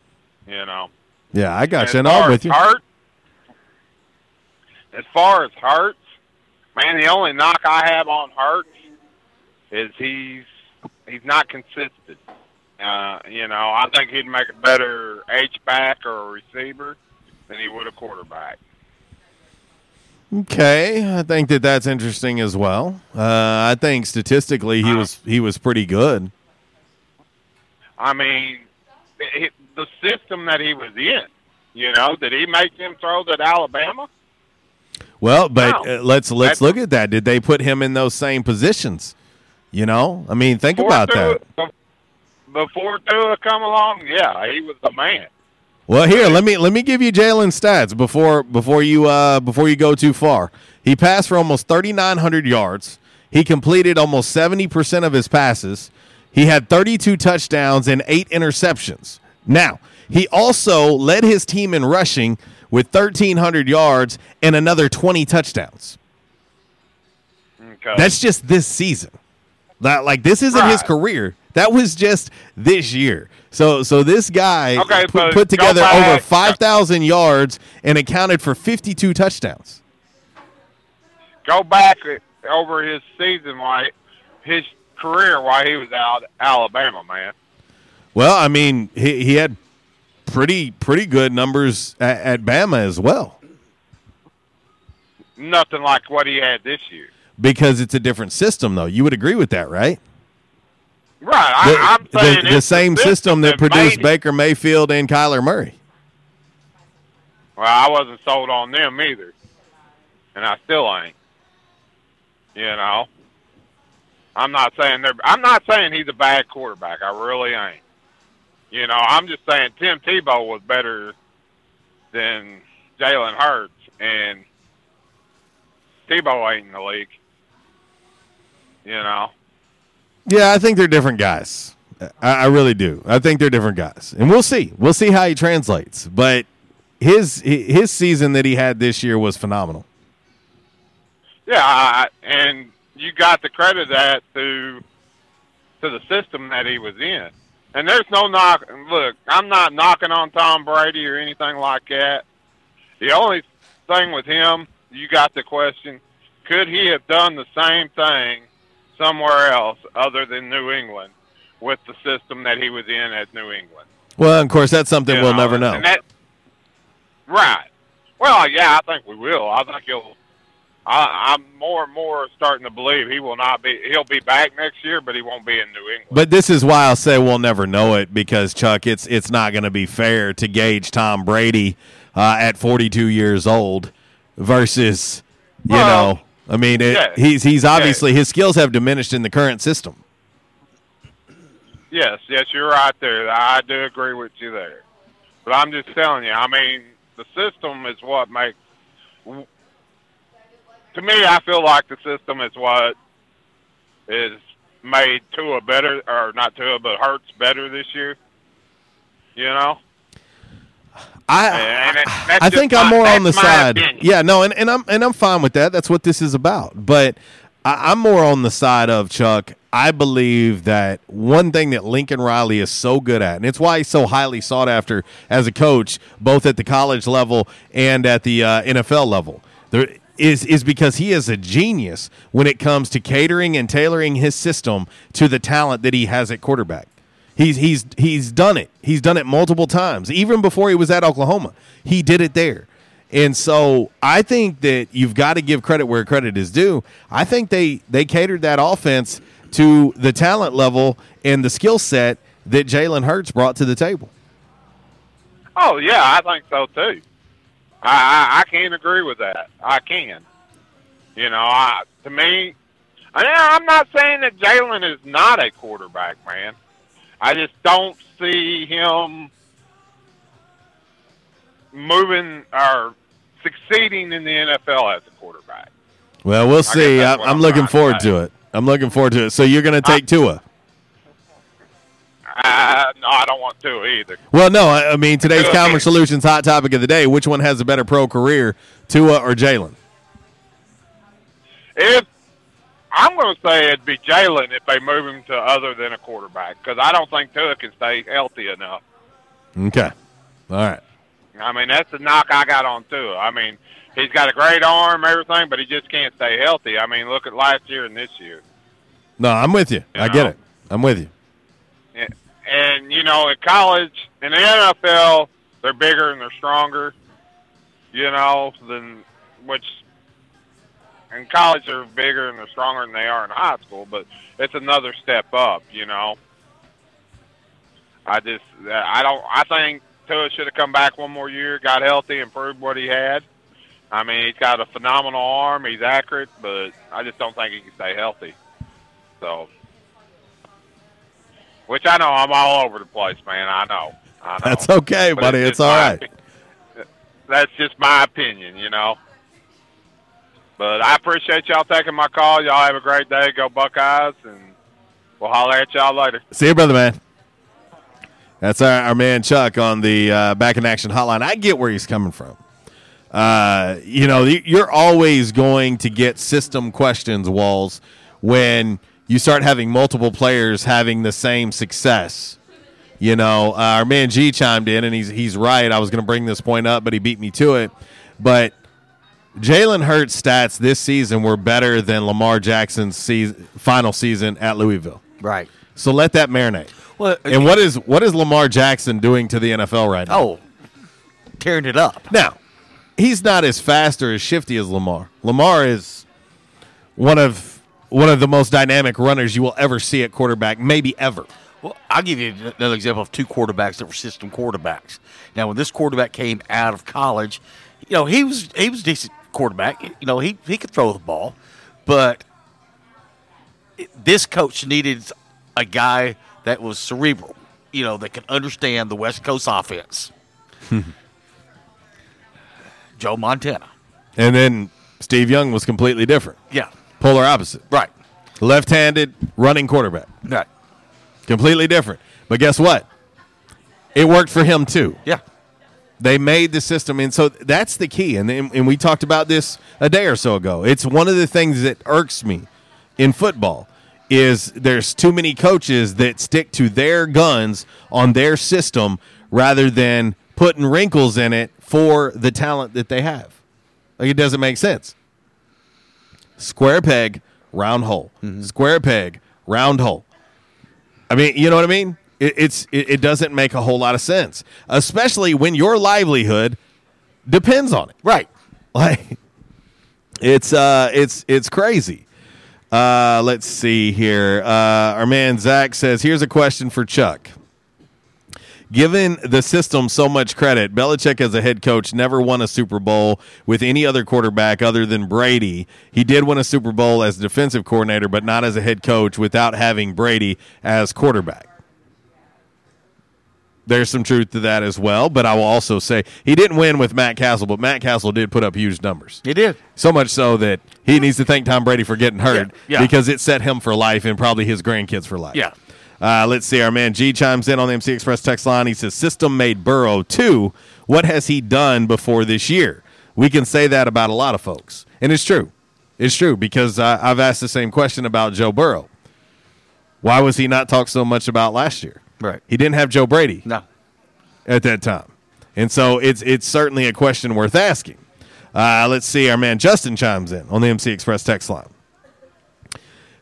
You know. Yeah, I got As you. And I'm with you. Hurt, as far as Hurts, man, the only knock I have on Hurts is he's he's not consistent. Uh, you know, I think he'd make a better H back or a receiver than he would a quarterback. Okay, I think that that's interesting as well. Uh, I think statistically he was he was pretty good. I mean, it, the system that he was in. You know, did he make them throws at Alabama? Well, but No. uh, let's let's That's- look at that. Did they put him in those same positions? You know, I mean, think about that. Before Tua come along, yeah, he was the man. Well, here let me let me give you Jalen's stats before before you uh, before you go too far. He passed for almost thirty nine hundred yards. He completed almost seventy percent of his passes. He had thirty two touchdowns and eight interceptions. Now he also led his team in rushing with thirteen hundred yards and another twenty touchdowns. Okay. That's just this season. That like this isn't his career. That was just this year. So so this guy Okay, put, put together over five thousand yards and accounted for fifty two touchdowns. Go back over his season, why his career, while he was out Alabama, man. Well, I mean he he had pretty pretty good numbers at, at Bama as well Nothing like what he had this year. because it's a different system though. You would agree with that, right? Right. The, I, I'm saying the, the it's same system that made produced. Baker Mayfield and Kyler Murray. Well, I wasn't sold on them either, and I still ain't. You know, I'm not saying they're. I'm not saying he's a bad quarterback. I really ain't. You know, I'm just saying Tim Tebow was better than Jalen Hurts, and Tebow ain't in the league. You know. Yeah, I think they're different guys. I, I really do. I think they're different guys, and we'll see. We'll see how he translates. But his his season that he had this year was phenomenal. Yeah, and you got the credit that to to the system that he was in. And there's no knock. Look, I'm not knocking on Tom Brady or anything like that. The only thing with him, you got the question: Could he have done the same thing somewhere else other than New England with the system that he was in at New England? Well, of course, that's something You we'll know, never know. that- right. Well, yeah, I think we will. I think he'll. I, I'm more and more starting to believe he will not be. He'll be back next year, but he won't be in New England. But this is why I'll say we'll never know it because Chuck, it's it's not going to be fair to gauge Tom Brady uh, at 42 years old versus you Well, know. I mean, it, yeah. he's he's obviously his skills have diminished in the current system. Yes, yes, you're right there. I do agree with you there. But I'm just telling you. I mean, the system is what makes. To me, I feel like the system is what is made Tua better, or not Tua, but Hurts better this year. You know. I I just think I'm my- more on the side. opinion. Yeah, no, and, and I'm and I'm fine with that. That's what this is about. But I, I'm more on the side of Chuck. I believe that one thing that Lincoln Riley is so good at, and it's why he's so highly sought after as a coach, both at the college level and at the uh, NFL level, there is is because he is a genius when it comes to catering and tailoring his system to the talent that he has at quarterback. He's he's he's done it. He's done it multiple times. Even before he was at Oklahoma, he did it there. And so I think that you've got to give credit where credit is due. I think they they catered that offense to the talent level and the skill set that Jalen Hurts brought to the table. Oh yeah, I think so too. I, I I can't agree with that. I can. You know, I to me, I, I'm not saying that Jalen is not a quarterback, man. I just don't see him moving or succeeding in the NFL as a quarterback. Well, we'll see. I'm I'm looking forward to it. I'm looking forward to it. So you're going to take Tua? Uh, no, I don't want to either. Well, no. I, I mean, today's. Calmer Solutions hot topic of the day: which one has a better pro career, Tua or Jalen? If I'm going to say it'd be Jalen if they move him to other than a quarterback because I don't think Tua can stay healthy enough. Okay. All right. I mean, that's the knock I got on Tua. I mean, he's got a great arm, everything, but he just can't stay healthy. I mean, look at last year and this year. No, I'm with you. I get it. I'm with you. And, and you know, in college, in the NFL, they're bigger and they're stronger. You know, than which in college they're bigger and they're stronger than they are in high school. But it's another step up. You know, I just I don't I think Tua should have come back one more year, got healthy, and proved what he had. I mean, he's got a phenomenal arm. He's accurate, but I just don't think he can stay healthy. So, which I know I'm all over the place, man. I know. I know. That's okay, But buddy. just It's all right. That's just my opinion, you know. But I appreciate y'all taking my call. Y'all have a great day. Go Buckeyes, and we'll holler at y'all later. See you, brother, man. That's our, our man Chuck on the uh, back in action hotline. I get where he's coming from. Uh, you know, you're always going to get system questions, Walls, when you start having multiple players having the same success. You know, uh, our man G chimed in, and he's he's right. I was going to bring this point up, but he beat me to it. But Jalen Hurts' stats this season were better than Lamar Jackson's season, final season at Louisville. Right. So let that marinate. Well, uh, and what is what is Lamar Jackson doing to the NFL right now? Oh, tearing it up. Now, he's not as fast or as shifty as Lamar. Lamar is one of one of the most dynamic runners you will ever see at quarterback, maybe ever. Well, I'll give you another example of two quarterbacks that were system quarterbacks. Now, when this quarterback came out of college, you know he was he was decent quarterback. You know he he could throw the ball, but this coach needed a guy that was cerebral. You know that could understand the West Coast offense. Joe Montana. And then Steve Young was completely different. Yeah. Polar opposite. Right. Left-handed running quarterback. Right. Completely different. But guess what? It worked for him too. Yeah. They made the system, and so that's the key. And and we talked about this a day or so ago. It's one of the things that irks me in football is there's too many coaches that stick to their guns on their system rather than putting wrinkles in it for the talent that they have. Like it doesn't make sense. Square peg, round hole. Mm-hmm. Square peg, round hole. I mean, you know what I mean? It, it's it, it doesn't make a whole lot of sense, especially when your livelihood depends on it. Right. Like it's uh it's it's crazy. Uh, let's see here. Uh, our man Zach says, "Here's a question for Chuck." Given the system so much credit, Belichick as a head coach never won a Super Bowl with any other quarterback other than Brady. He did win a Super Bowl as defensive coordinator, but not as a head coach without having Brady as quarterback. There's some truth to that as well, but I will also say he didn't win with Matt Cassel, but Matt Cassel did put up huge numbers. He did. So much so that he needs to thank Tom Brady for getting hurt Yeah, yeah. because it set him for life and probably his grandkids for life. Yeah. Uh, let's see. Our man G chimes in on the MC Express text line. He says, System made Burrow too. What has he done before this year? We can say that about a lot of folks. And it's true. It's true because uh, I've asked the same question about Joe Burrow. Why was he not talked so much about last year? Right. He didn't have Joe Brady No. at that time. And so it's it's certainly a question worth asking. Uh, let's see. Our man Justin chimes in on the MC Express text line.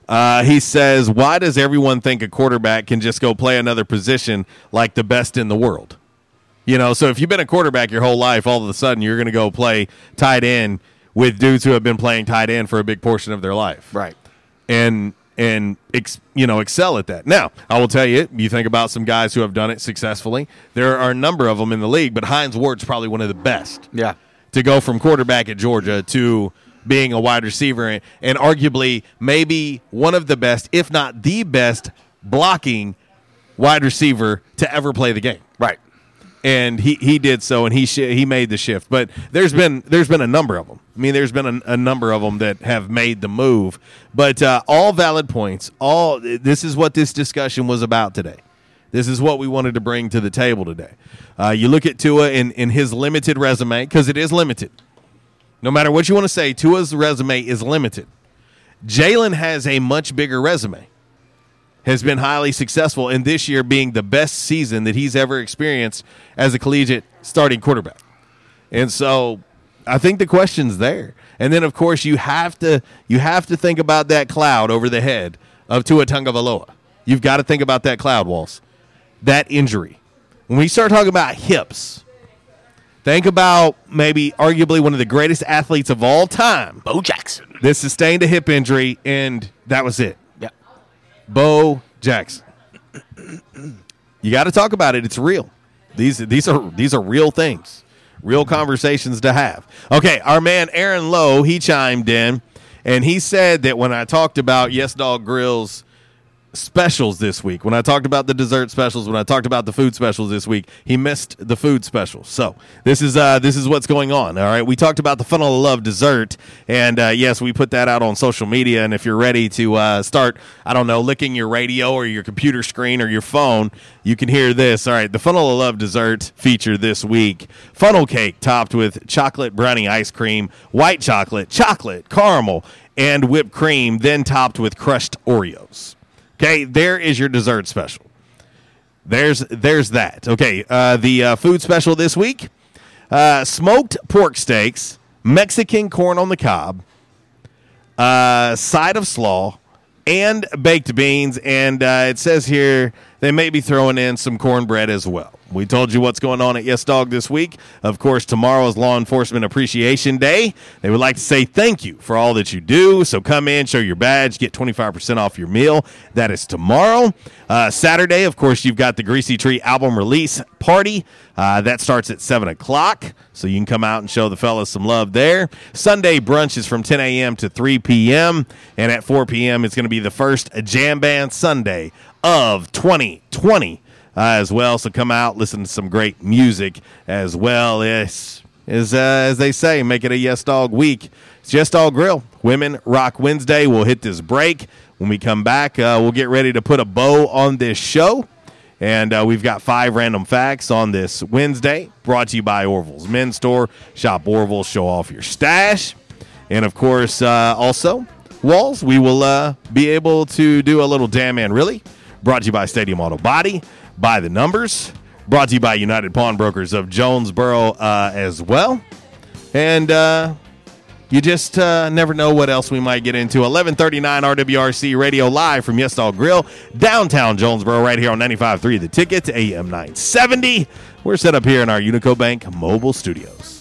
Uh, he says, "Why does everyone think a quarterback can just go play another position like the best in the world? You know, so if you've been a quarterback your whole life, all of a sudden you're going to go play tight end with dudes who have been playing tight end for a big portion of their life, Right. and and ex, you know excel at that. Now, I will tell you, you think about some guys who have done it successfully. There are a number of them in the league, but Hines Ward's probably one of the best Yeah. to go from quarterback at Georgia to being a wide receiver and, and arguably maybe one of the best, if not the best, blocking wide receiver to ever play the game. Right. And he, he did so, and he sh- he made the shift. But there's been there's been a number of them. I mean, there's been a, a number of them that have made the move. But uh, all valid points. All this is what this discussion was about today. This is what we wanted to bring to the table today. Uh, you look at Tua in, in his limited resume because it is limited. No matter what you want to say, Tua's resume is limited. Jalen has a much bigger resume, has been highly successful, and this year being the best season that he's ever experienced as a collegiate starting quarterback. And so I think the question's there. And then of course you have to you have to think about that cloud over the head of Tua Tagovailoa. You've got to think about that cloud, Walls. That injury. When we start talking about hips, think about maybe arguably one of the greatest athletes of all time, Bo Jackson. that sustained a hip injury, and that was it. Bo Jackson. You got to talk about it. It's real. These these are these are real things, real conversations to have. Okay, our man Aaron Lowe he chimed in, and he said that when I talked about Yes Dog Grill's specials this week, when I talked about the dessert specials, when I talked about the food specials this week, he missed the food specials. So this is uh, this is what's going on. All right, we talked about the funnel of love dessert, and uh, yes, we put that out on social media. And if you're ready to uh, start, I don't know, licking your radio or your computer screen or your phone, you can hear this. All right, the funnel of love dessert feature this week: funnel cake topped with chocolate brownie ice cream, white chocolate, chocolate, caramel, and whipped cream, then topped with crushed Oreos. Okay, there is your dessert special. There's there's that. Okay, uh, the uh, food special this week: uh, smoked pork steaks, Mexican corn on the cob, uh, side of slaw, and baked beans. And uh, it says here they may be throwing in some cornbread as well. We told you what's going on at Yes Dog this week. Of course, tomorrow is Law Enforcement Appreciation Day. They would like to say thank you for all that you do. So come in, show your badge, get 25% off your meal. That is tomorrow. Uh, Saturday, of course, you've got the Greasy Tree album release party. Uh, that starts at 7 o'clock. So you can come out and show the fellas some love there. Sunday brunch is from 10 a.m. to 3 p.m. And at 4 p.m., it's going to be the first Jam Band Sunday of 2020 uh, as well. So come out, listen to some great music as well. As, as, uh, as they say, make it a Yes Dog week. It's Yes Dog Grill. Women Rock Wednesday. We'll hit this break. When we come back, uh, we'll get ready to put a bow on this show. And uh, we've got five random facts on this Wednesday, brought to you by Orville's Men's Store. Shop Orville, show off your stash. And of course, uh, also, Walls, we will uh, be able to do a little Damn Man Really, brought to you by Stadium Auto Body, by the numbers, brought to you by United Pawnbrokers of Jonesboro uh, as well. And uh, you just uh, never know what else we might get into. 1139 RWRC Radio live from Yes Dog Grill, downtown Jonesboro, right here on 95.3 The Ticket, AM 970. We're set up here in our Unico Bank mobile studios.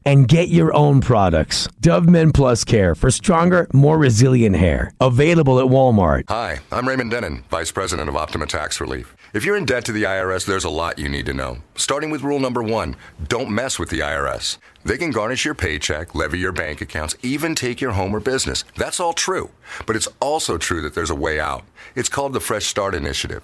and get your own products. Dove Men Plus Care for stronger, more resilient hair. Available at Walmart. Hi, I'm Raymond Denon, Vice President of Optima Tax Relief. If you're in debt to the IRS, there's a lot you need to know. Starting with rule number one don't mess with the IRS. They can garnish your paycheck, levy your bank accounts, even take your home or business. That's all true. But it's also true that there's a way out. It's called the Fresh Start Initiative.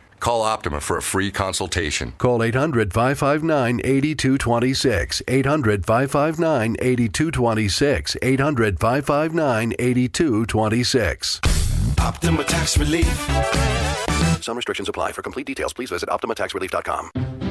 Call Optima for a free consultation. Call 800 559 8226. 800 559 8226. 800 559 8226. Optima Tax Relief. Some restrictions apply. For complete details, please visit OptimaTaxRelief.com.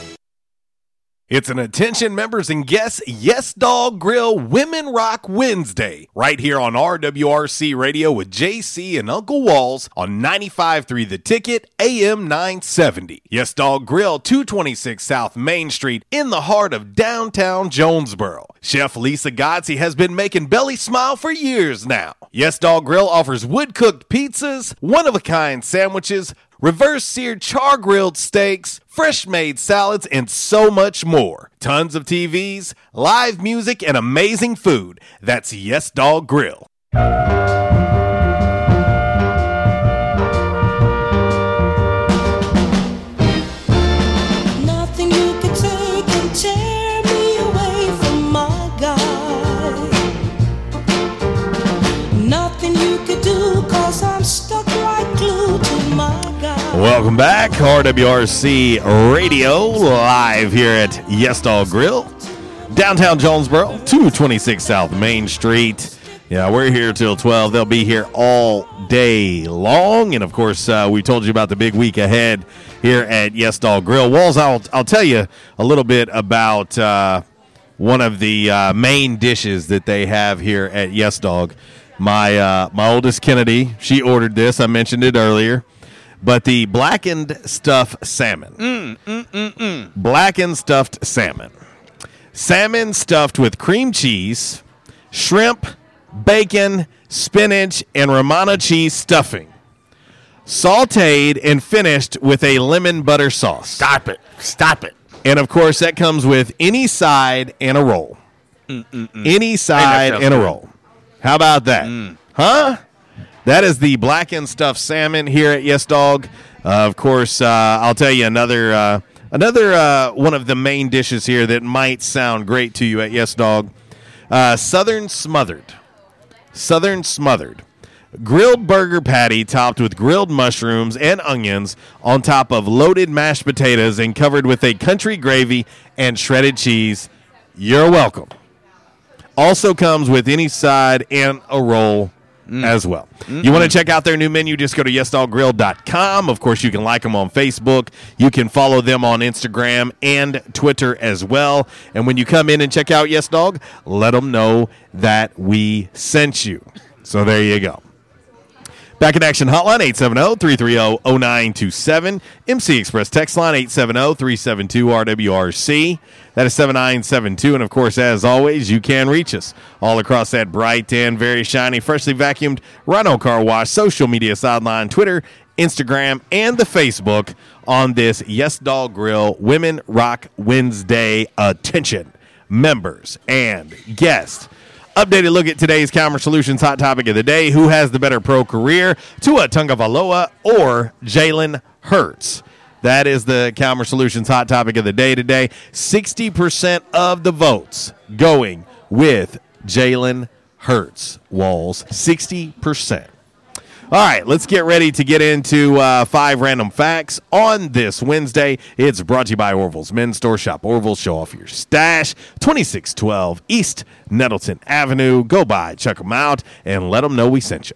It's an attention members and guests Yes Dog Grill Women Rock Wednesday right here on RWRC Radio with JC and Uncle Walls on 95.3 The Ticket AM 970. Yes Dog Grill 226 South Main Street in the heart of downtown Jonesboro. Chef Lisa Godsey has been making Belly smile for years now. Yes Dog Grill offers wood cooked pizzas, one of a kind sandwiches, reverse seared char grilled steaks, fresh made salads, and so much more. Tons of TVs, live music, and amazing food. That's Yes Dog Grill. Welcome back, RWRC Radio, live here at Yes Dog Grill, downtown Jonesboro, 226 South Main Street. Yeah, we're here till 12. They'll be here all day long. And of course, uh, we told you about the big week ahead here at Yes Dog Grill. Walls, I'll, I'll tell you a little bit about uh, one of the uh, main dishes that they have here at Yes Dog. My, uh, my oldest Kennedy, she ordered this. I mentioned it earlier. But the blackened stuffed salmon. Mm, mm, mm, mm. Blackened stuffed salmon. Salmon stuffed with cream cheese, shrimp, bacon, spinach, and Romano cheese stuffing. Sauteed and finished with a lemon butter sauce. Stop it. Stop it. And of course, that comes with any side and a roll. Mm, mm. Any side and a roll. How about that? Huh? That is the blackened stuffed salmon here at Yes Dog. Uh, of course, uh, I'll tell you another uh, another uh, one of the main dishes here that might sound great to you at Yes Dog. Uh, Southern smothered. Southern smothered. Grilled burger patty topped with grilled mushrooms and onions on top of loaded mashed potatoes and covered with a country gravy and shredded cheese. You're welcome. Also comes with any side and a roll Mm. as well. You want to mm-hmm. check out their new menu, just go to yesdoggrill.com. Of course, you can like them on Facebook. You can follow them on Instagram and Twitter as well. And when you come in and check out Yes Dog, let them know that we sent you. So there you go. Back in action hotline 870-330-0927. MC Express text line 870-372-RWRC. That is 7972 and of course as always you can reach us all across that bright and very shiny freshly vacuumed Rhino car wash social media sideline Twitter, Instagram and the Facebook on this Yes Dog Grill Women Rock Wednesday attention members and guests. Updated look at today's Calmer Solutions hot topic of the day. Who has the better pro career, Tua Tagovailoa or Jalen Hurts? That is the Calmer Solutions hot topic of the day today. 60% of the votes going with Jalen Hurts. Walls, 60%. All right, let's get ready to get into uh, five random facts on this Wednesday. It's brought to you by Orville's Men's Store Shop. Orville, show off your stash. 2612 East Nettleton Avenue. Go by, check them out, and let them know we sent you.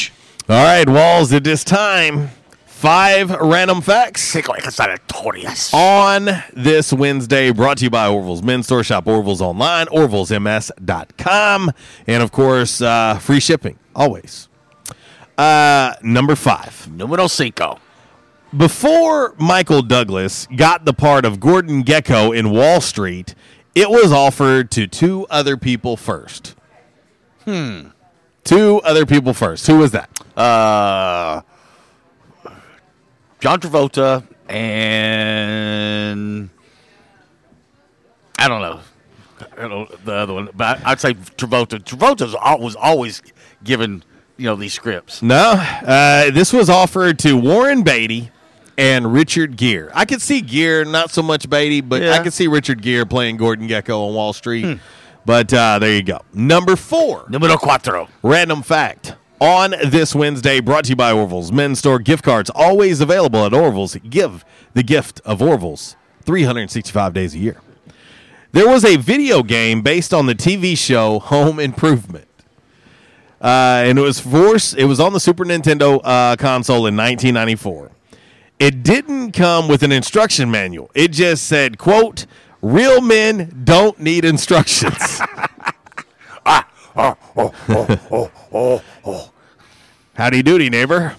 All right, Walls, it is time. Five random facts on this Wednesday, brought to you by Orville's Men's Store. Shop Orville's online, orvillesms.com. And of course, uh, free shipping, always. Uh, number five. Numero cinco. Before Michael Douglas got the part of Gordon Gekko in Wall Street, it was offered to two other people first. Hmm. Two other people first. Who was that? Uh, John Travolta and I don't know. I don't know the other one, but I'd say Travolta. Travolta was always given you know these scripts. No, uh, this was offered to Warren Beatty and Richard Gere. I could see Gere, not so much Beatty, but Yeah. I could see Richard Gere playing Gordon Gekko on Wall Street. But uh, there you go. Number four. Numero cuatro. Random fact. On this Wednesday, brought to you by Orville's Men's Store gift cards, always available at Orville's. Give the gift of Orville's 365 days a year. There was a video game based on the TV show Home Improvement. Uh, and it was force. It was on the Super Nintendo uh, console in 1994. It didn't come with an instruction manual. It just said, "quote Real men don't need instructions." Howdy doody, neighbor.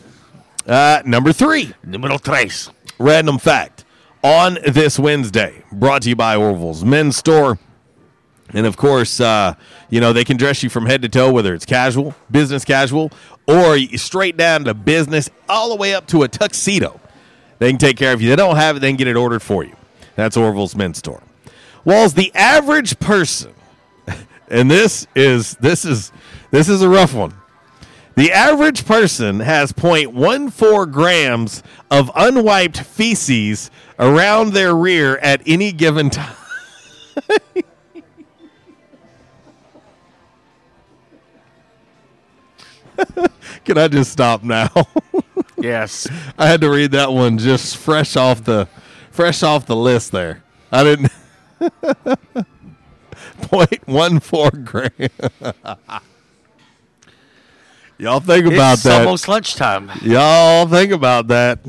Uh, number three. Numero tres. Random fact. On this Wednesday, brought to you by Orville's Men's Store. And of course, uh, you know, they can dress you from head to toe, whether it's casual, business casual, or straight down to business, all the way up to a tuxedo. They can take care of you. They don't have it, they can get it ordered for you. That's Orville's Men's Store. Walls, the average person, and this is this is this is a rough one. The average person has 0.14 grams of unwiped feces around their rear at any given time. Can I just stop now? Yes. I had to read that one just fresh off the fresh off the list there. I didn't 0.14 gram. Y'all think about it's that. almost lunchtime. Y'all think about that.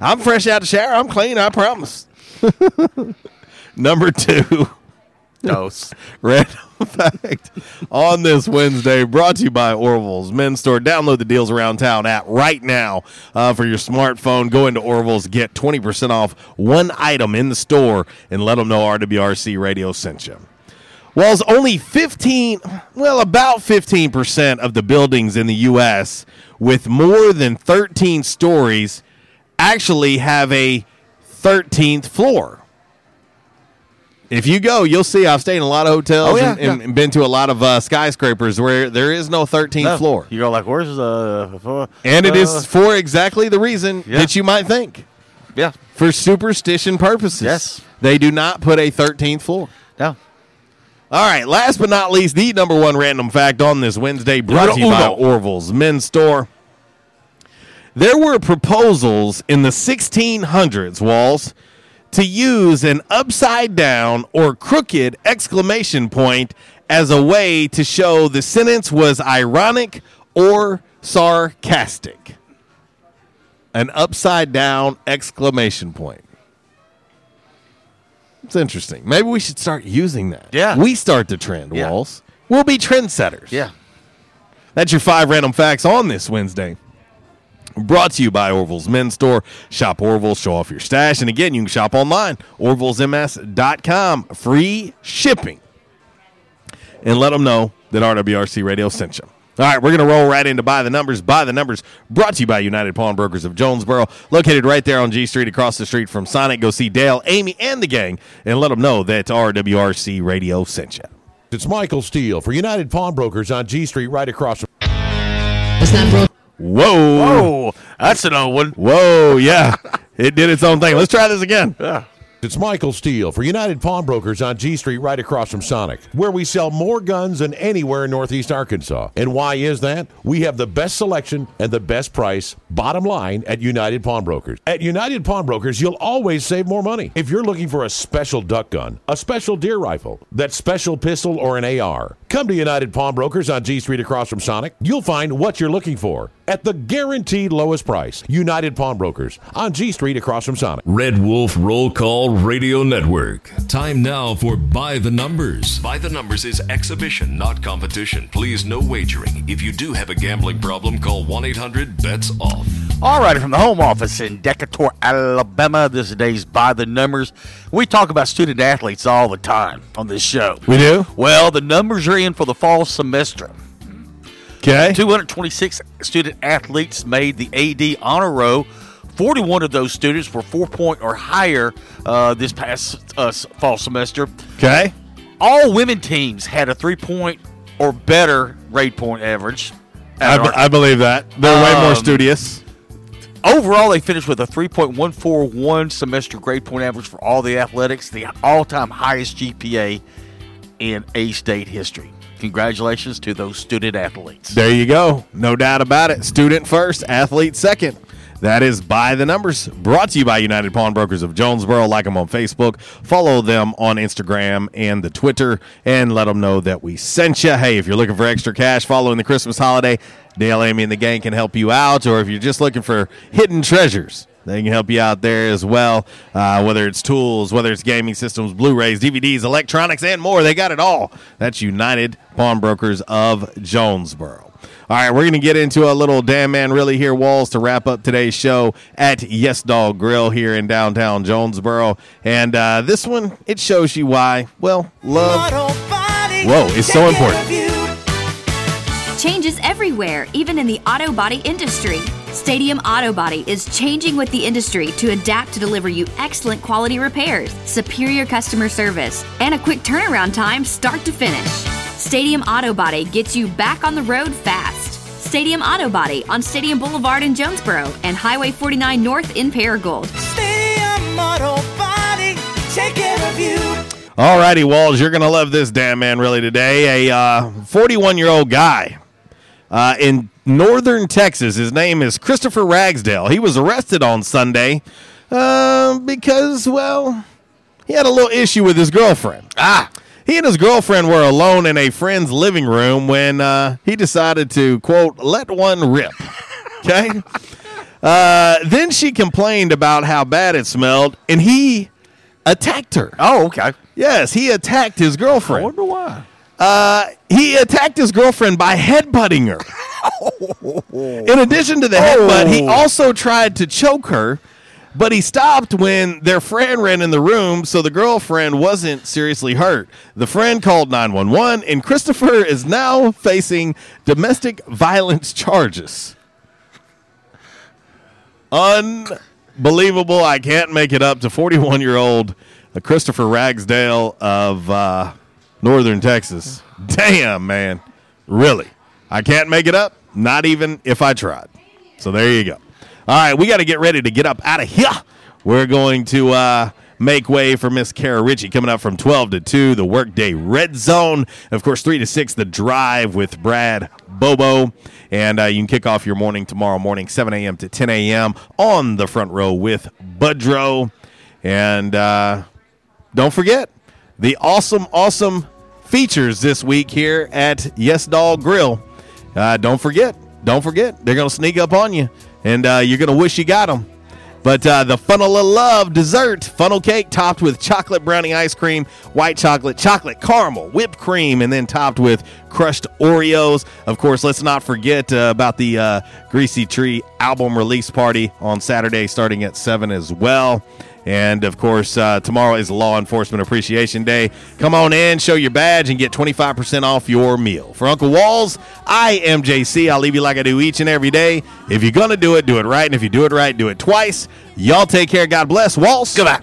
I'm fresh out the shower. I'm clean. I promise. Number two. Dose. Random fact on this Wednesday, brought to you by Orville's Men's Store. Download the deals around town app right now uh, for your smartphone. Go into Orville's, get 20% off one item in the store, and let them know RWRC Radio sent you. Well, only 15, well, about 15% of the buildings in the U.S. with more than 13 stories actually have a 13th floor. If you go, you'll see. I've stayed in a lot of hotels Oh, yeah, and, and yeah. been to a lot of uh, skyscrapers where there is no 13th No. floor. You go like, where's the floor? And it Uh, is for exactly the reason Yeah. that you might think. Yeah. For superstition purposes. Yes. They do not put a 13th floor. No. All right. Last but not least, the number one random fact on this Wednesday brought to you by. Orville's Men's Store. There were proposals in the 1600s, Walls, to use an upside down or crooked exclamation point as a way to show the sentence was ironic or sarcastic. An upside down exclamation point. It's interesting. Maybe we should start using that. Yeah. We start the trend, Yeah. Walls. We'll be trendsetters. Yeah. That's your five random facts on this Wednesday. Brought to you by Orville's Men's Store. Shop Orville, show off your stash. And again, you can shop online, orvillesms.com. Free shipping. And let them know that RWRC Radio sent you. All right, we're going to roll right into By the Numbers. By the Numbers brought to you by United Pawnbrokers of Jonesboro, located right there on G Street across the street from Sonic. Go see Dale, Amy, and the gang and let them know that RWRC Radio sent you. It's Michael Steele for United Pawnbrokers on G Street right across from. Whoa. Whoa. That's an old one. Whoa, yeah. it did its own thing. Let's try this again. Yeah. It's Michael Steele for United Pawnbrokers on G Street right across from Sonic, where we sell more guns than anywhere in Northeast Arkansas. And why is that? We have the best selection and the best price, bottom line, at United Pawnbrokers. At United Pawnbrokers, you'll always save more money. If you're looking for a special duck gun, a special deer rifle, that special pistol, or an AR, come to United Pawnbrokers on G Street across from Sonic. You'll find what you're looking for at the guaranteed lowest price. United Pawnbrokers on G Street across from Sonic. Red Wolf Roll Call Radio Network. Time now for By the Numbers. By the Numbers is exhibition, not competition. Please, no wagering. If you do have a gambling problem, call 1 800 BETS OFF. All right, from the home office in Decatur, Alabama, this is today's By the Numbers. We talk about student athletes all the time on this show. We do? Well, the numbers are in for the fall semester. Okay. 226 student athletes made the AD honor row. 41 of those students were four point or higher uh, this past uh, fall semester. Okay. All women teams had a three point or better grade point average. I, our- I believe that. They're way more Um, studious. Overall, they finished with a 3.141 semester grade point average for all the athletics, the all time highest GPA in A state history. Congratulations to those student athletes. There you go. No doubt about it. Student first, athlete second. That is by the numbers. Brought to you by United Pawnbrokers of Jonesboro. Like them on Facebook, follow them on Instagram and the Twitter, and let them know that we sent you. Hey, if you're looking for extra cash following the Christmas holiday, Dale, Amy, and the gang can help you out. Or if you're just looking for hidden treasures, they can help you out there as well. Uh, whether it's tools, whether it's gaming systems, Blu-rays, DVDs, electronics, and more, they got it all. That's United Pawnbrokers of Jonesboro. All right, we're going to get into a little damn man really here walls to wrap up today's show at Yes Dog Grill here in downtown Jonesboro. And uh, this one, it shows you why, well, love, whoa, is so important. Changes everywhere, even in the auto body industry. Stadium Auto Body is changing with the industry to adapt to deliver you excellent quality repairs, superior customer service, and a quick turnaround time start to finish. Stadium Auto Body gets you back on the road fast. Stadium Auto Body on Stadium Boulevard in Jonesboro and Highway 49 North in Paragould. Stadium Auto Body, take care of you. All righty, Walls, you're going to love this damn man really today. A uh, 41 year old guy uh, in northern Texas. His name is Christopher Ragsdale. He was arrested on Sunday uh, because, well, he had a little issue with his girlfriend. Ah. He and his girlfriend were alone in a friend's living room when uh, he decided to, quote, let one rip. Okay? Uh, then she complained about how bad it smelled, and he attacked her. Oh, okay. Yes, he attacked his girlfriend. I wonder why. Uh, he attacked his girlfriend by headbutting her. In addition to the headbutt, he also tried to choke her, but he stopped when their friend ran in the room, so the girlfriend wasn't seriously hurt. The friend called 911, and Christopher is now facing domestic violence charges. Unbelievable. I can't make it up to 41 year old Christopher Ragsdale of uh, Northern Texas. Damn, man. Really. I can't make it up, not even if I tried. So there you go. All right, we got to get ready to get up out of here. We're going to uh, make way for Miss Kara Ritchie coming up from 12 to 2, the Workday Red Zone. Of course, 3 to 6, the Drive with Brad Bobo. And uh, you can kick off your morning tomorrow morning, 7 a.m. to 10 a.m. on the front row with Budrow. And uh, don't forget the awesome, awesome features this week here at Yes Dog Grill. Uh, don't forget, don't forget, they're going to sneak up on you, and uh, you're going to wish you got them. But uh, the funnel of love dessert, funnel cake topped with chocolate brownie ice cream, white chocolate, chocolate caramel, whipped cream, and then topped with crushed Oreos. Of course, let's not forget uh, about the uh, Greasy Tree album release party on Saturday starting at 7 as well. And of course, uh, tomorrow is Law Enforcement Appreciation Day. Come on in, show your badge, and get 25% off your meal. For Uncle Walls, I am JC. I'll leave you like I do each and every day. If you're going to do it, do it right. And if you do it right, do it twice. Y'all take care. God bless. Walls. Goodbye.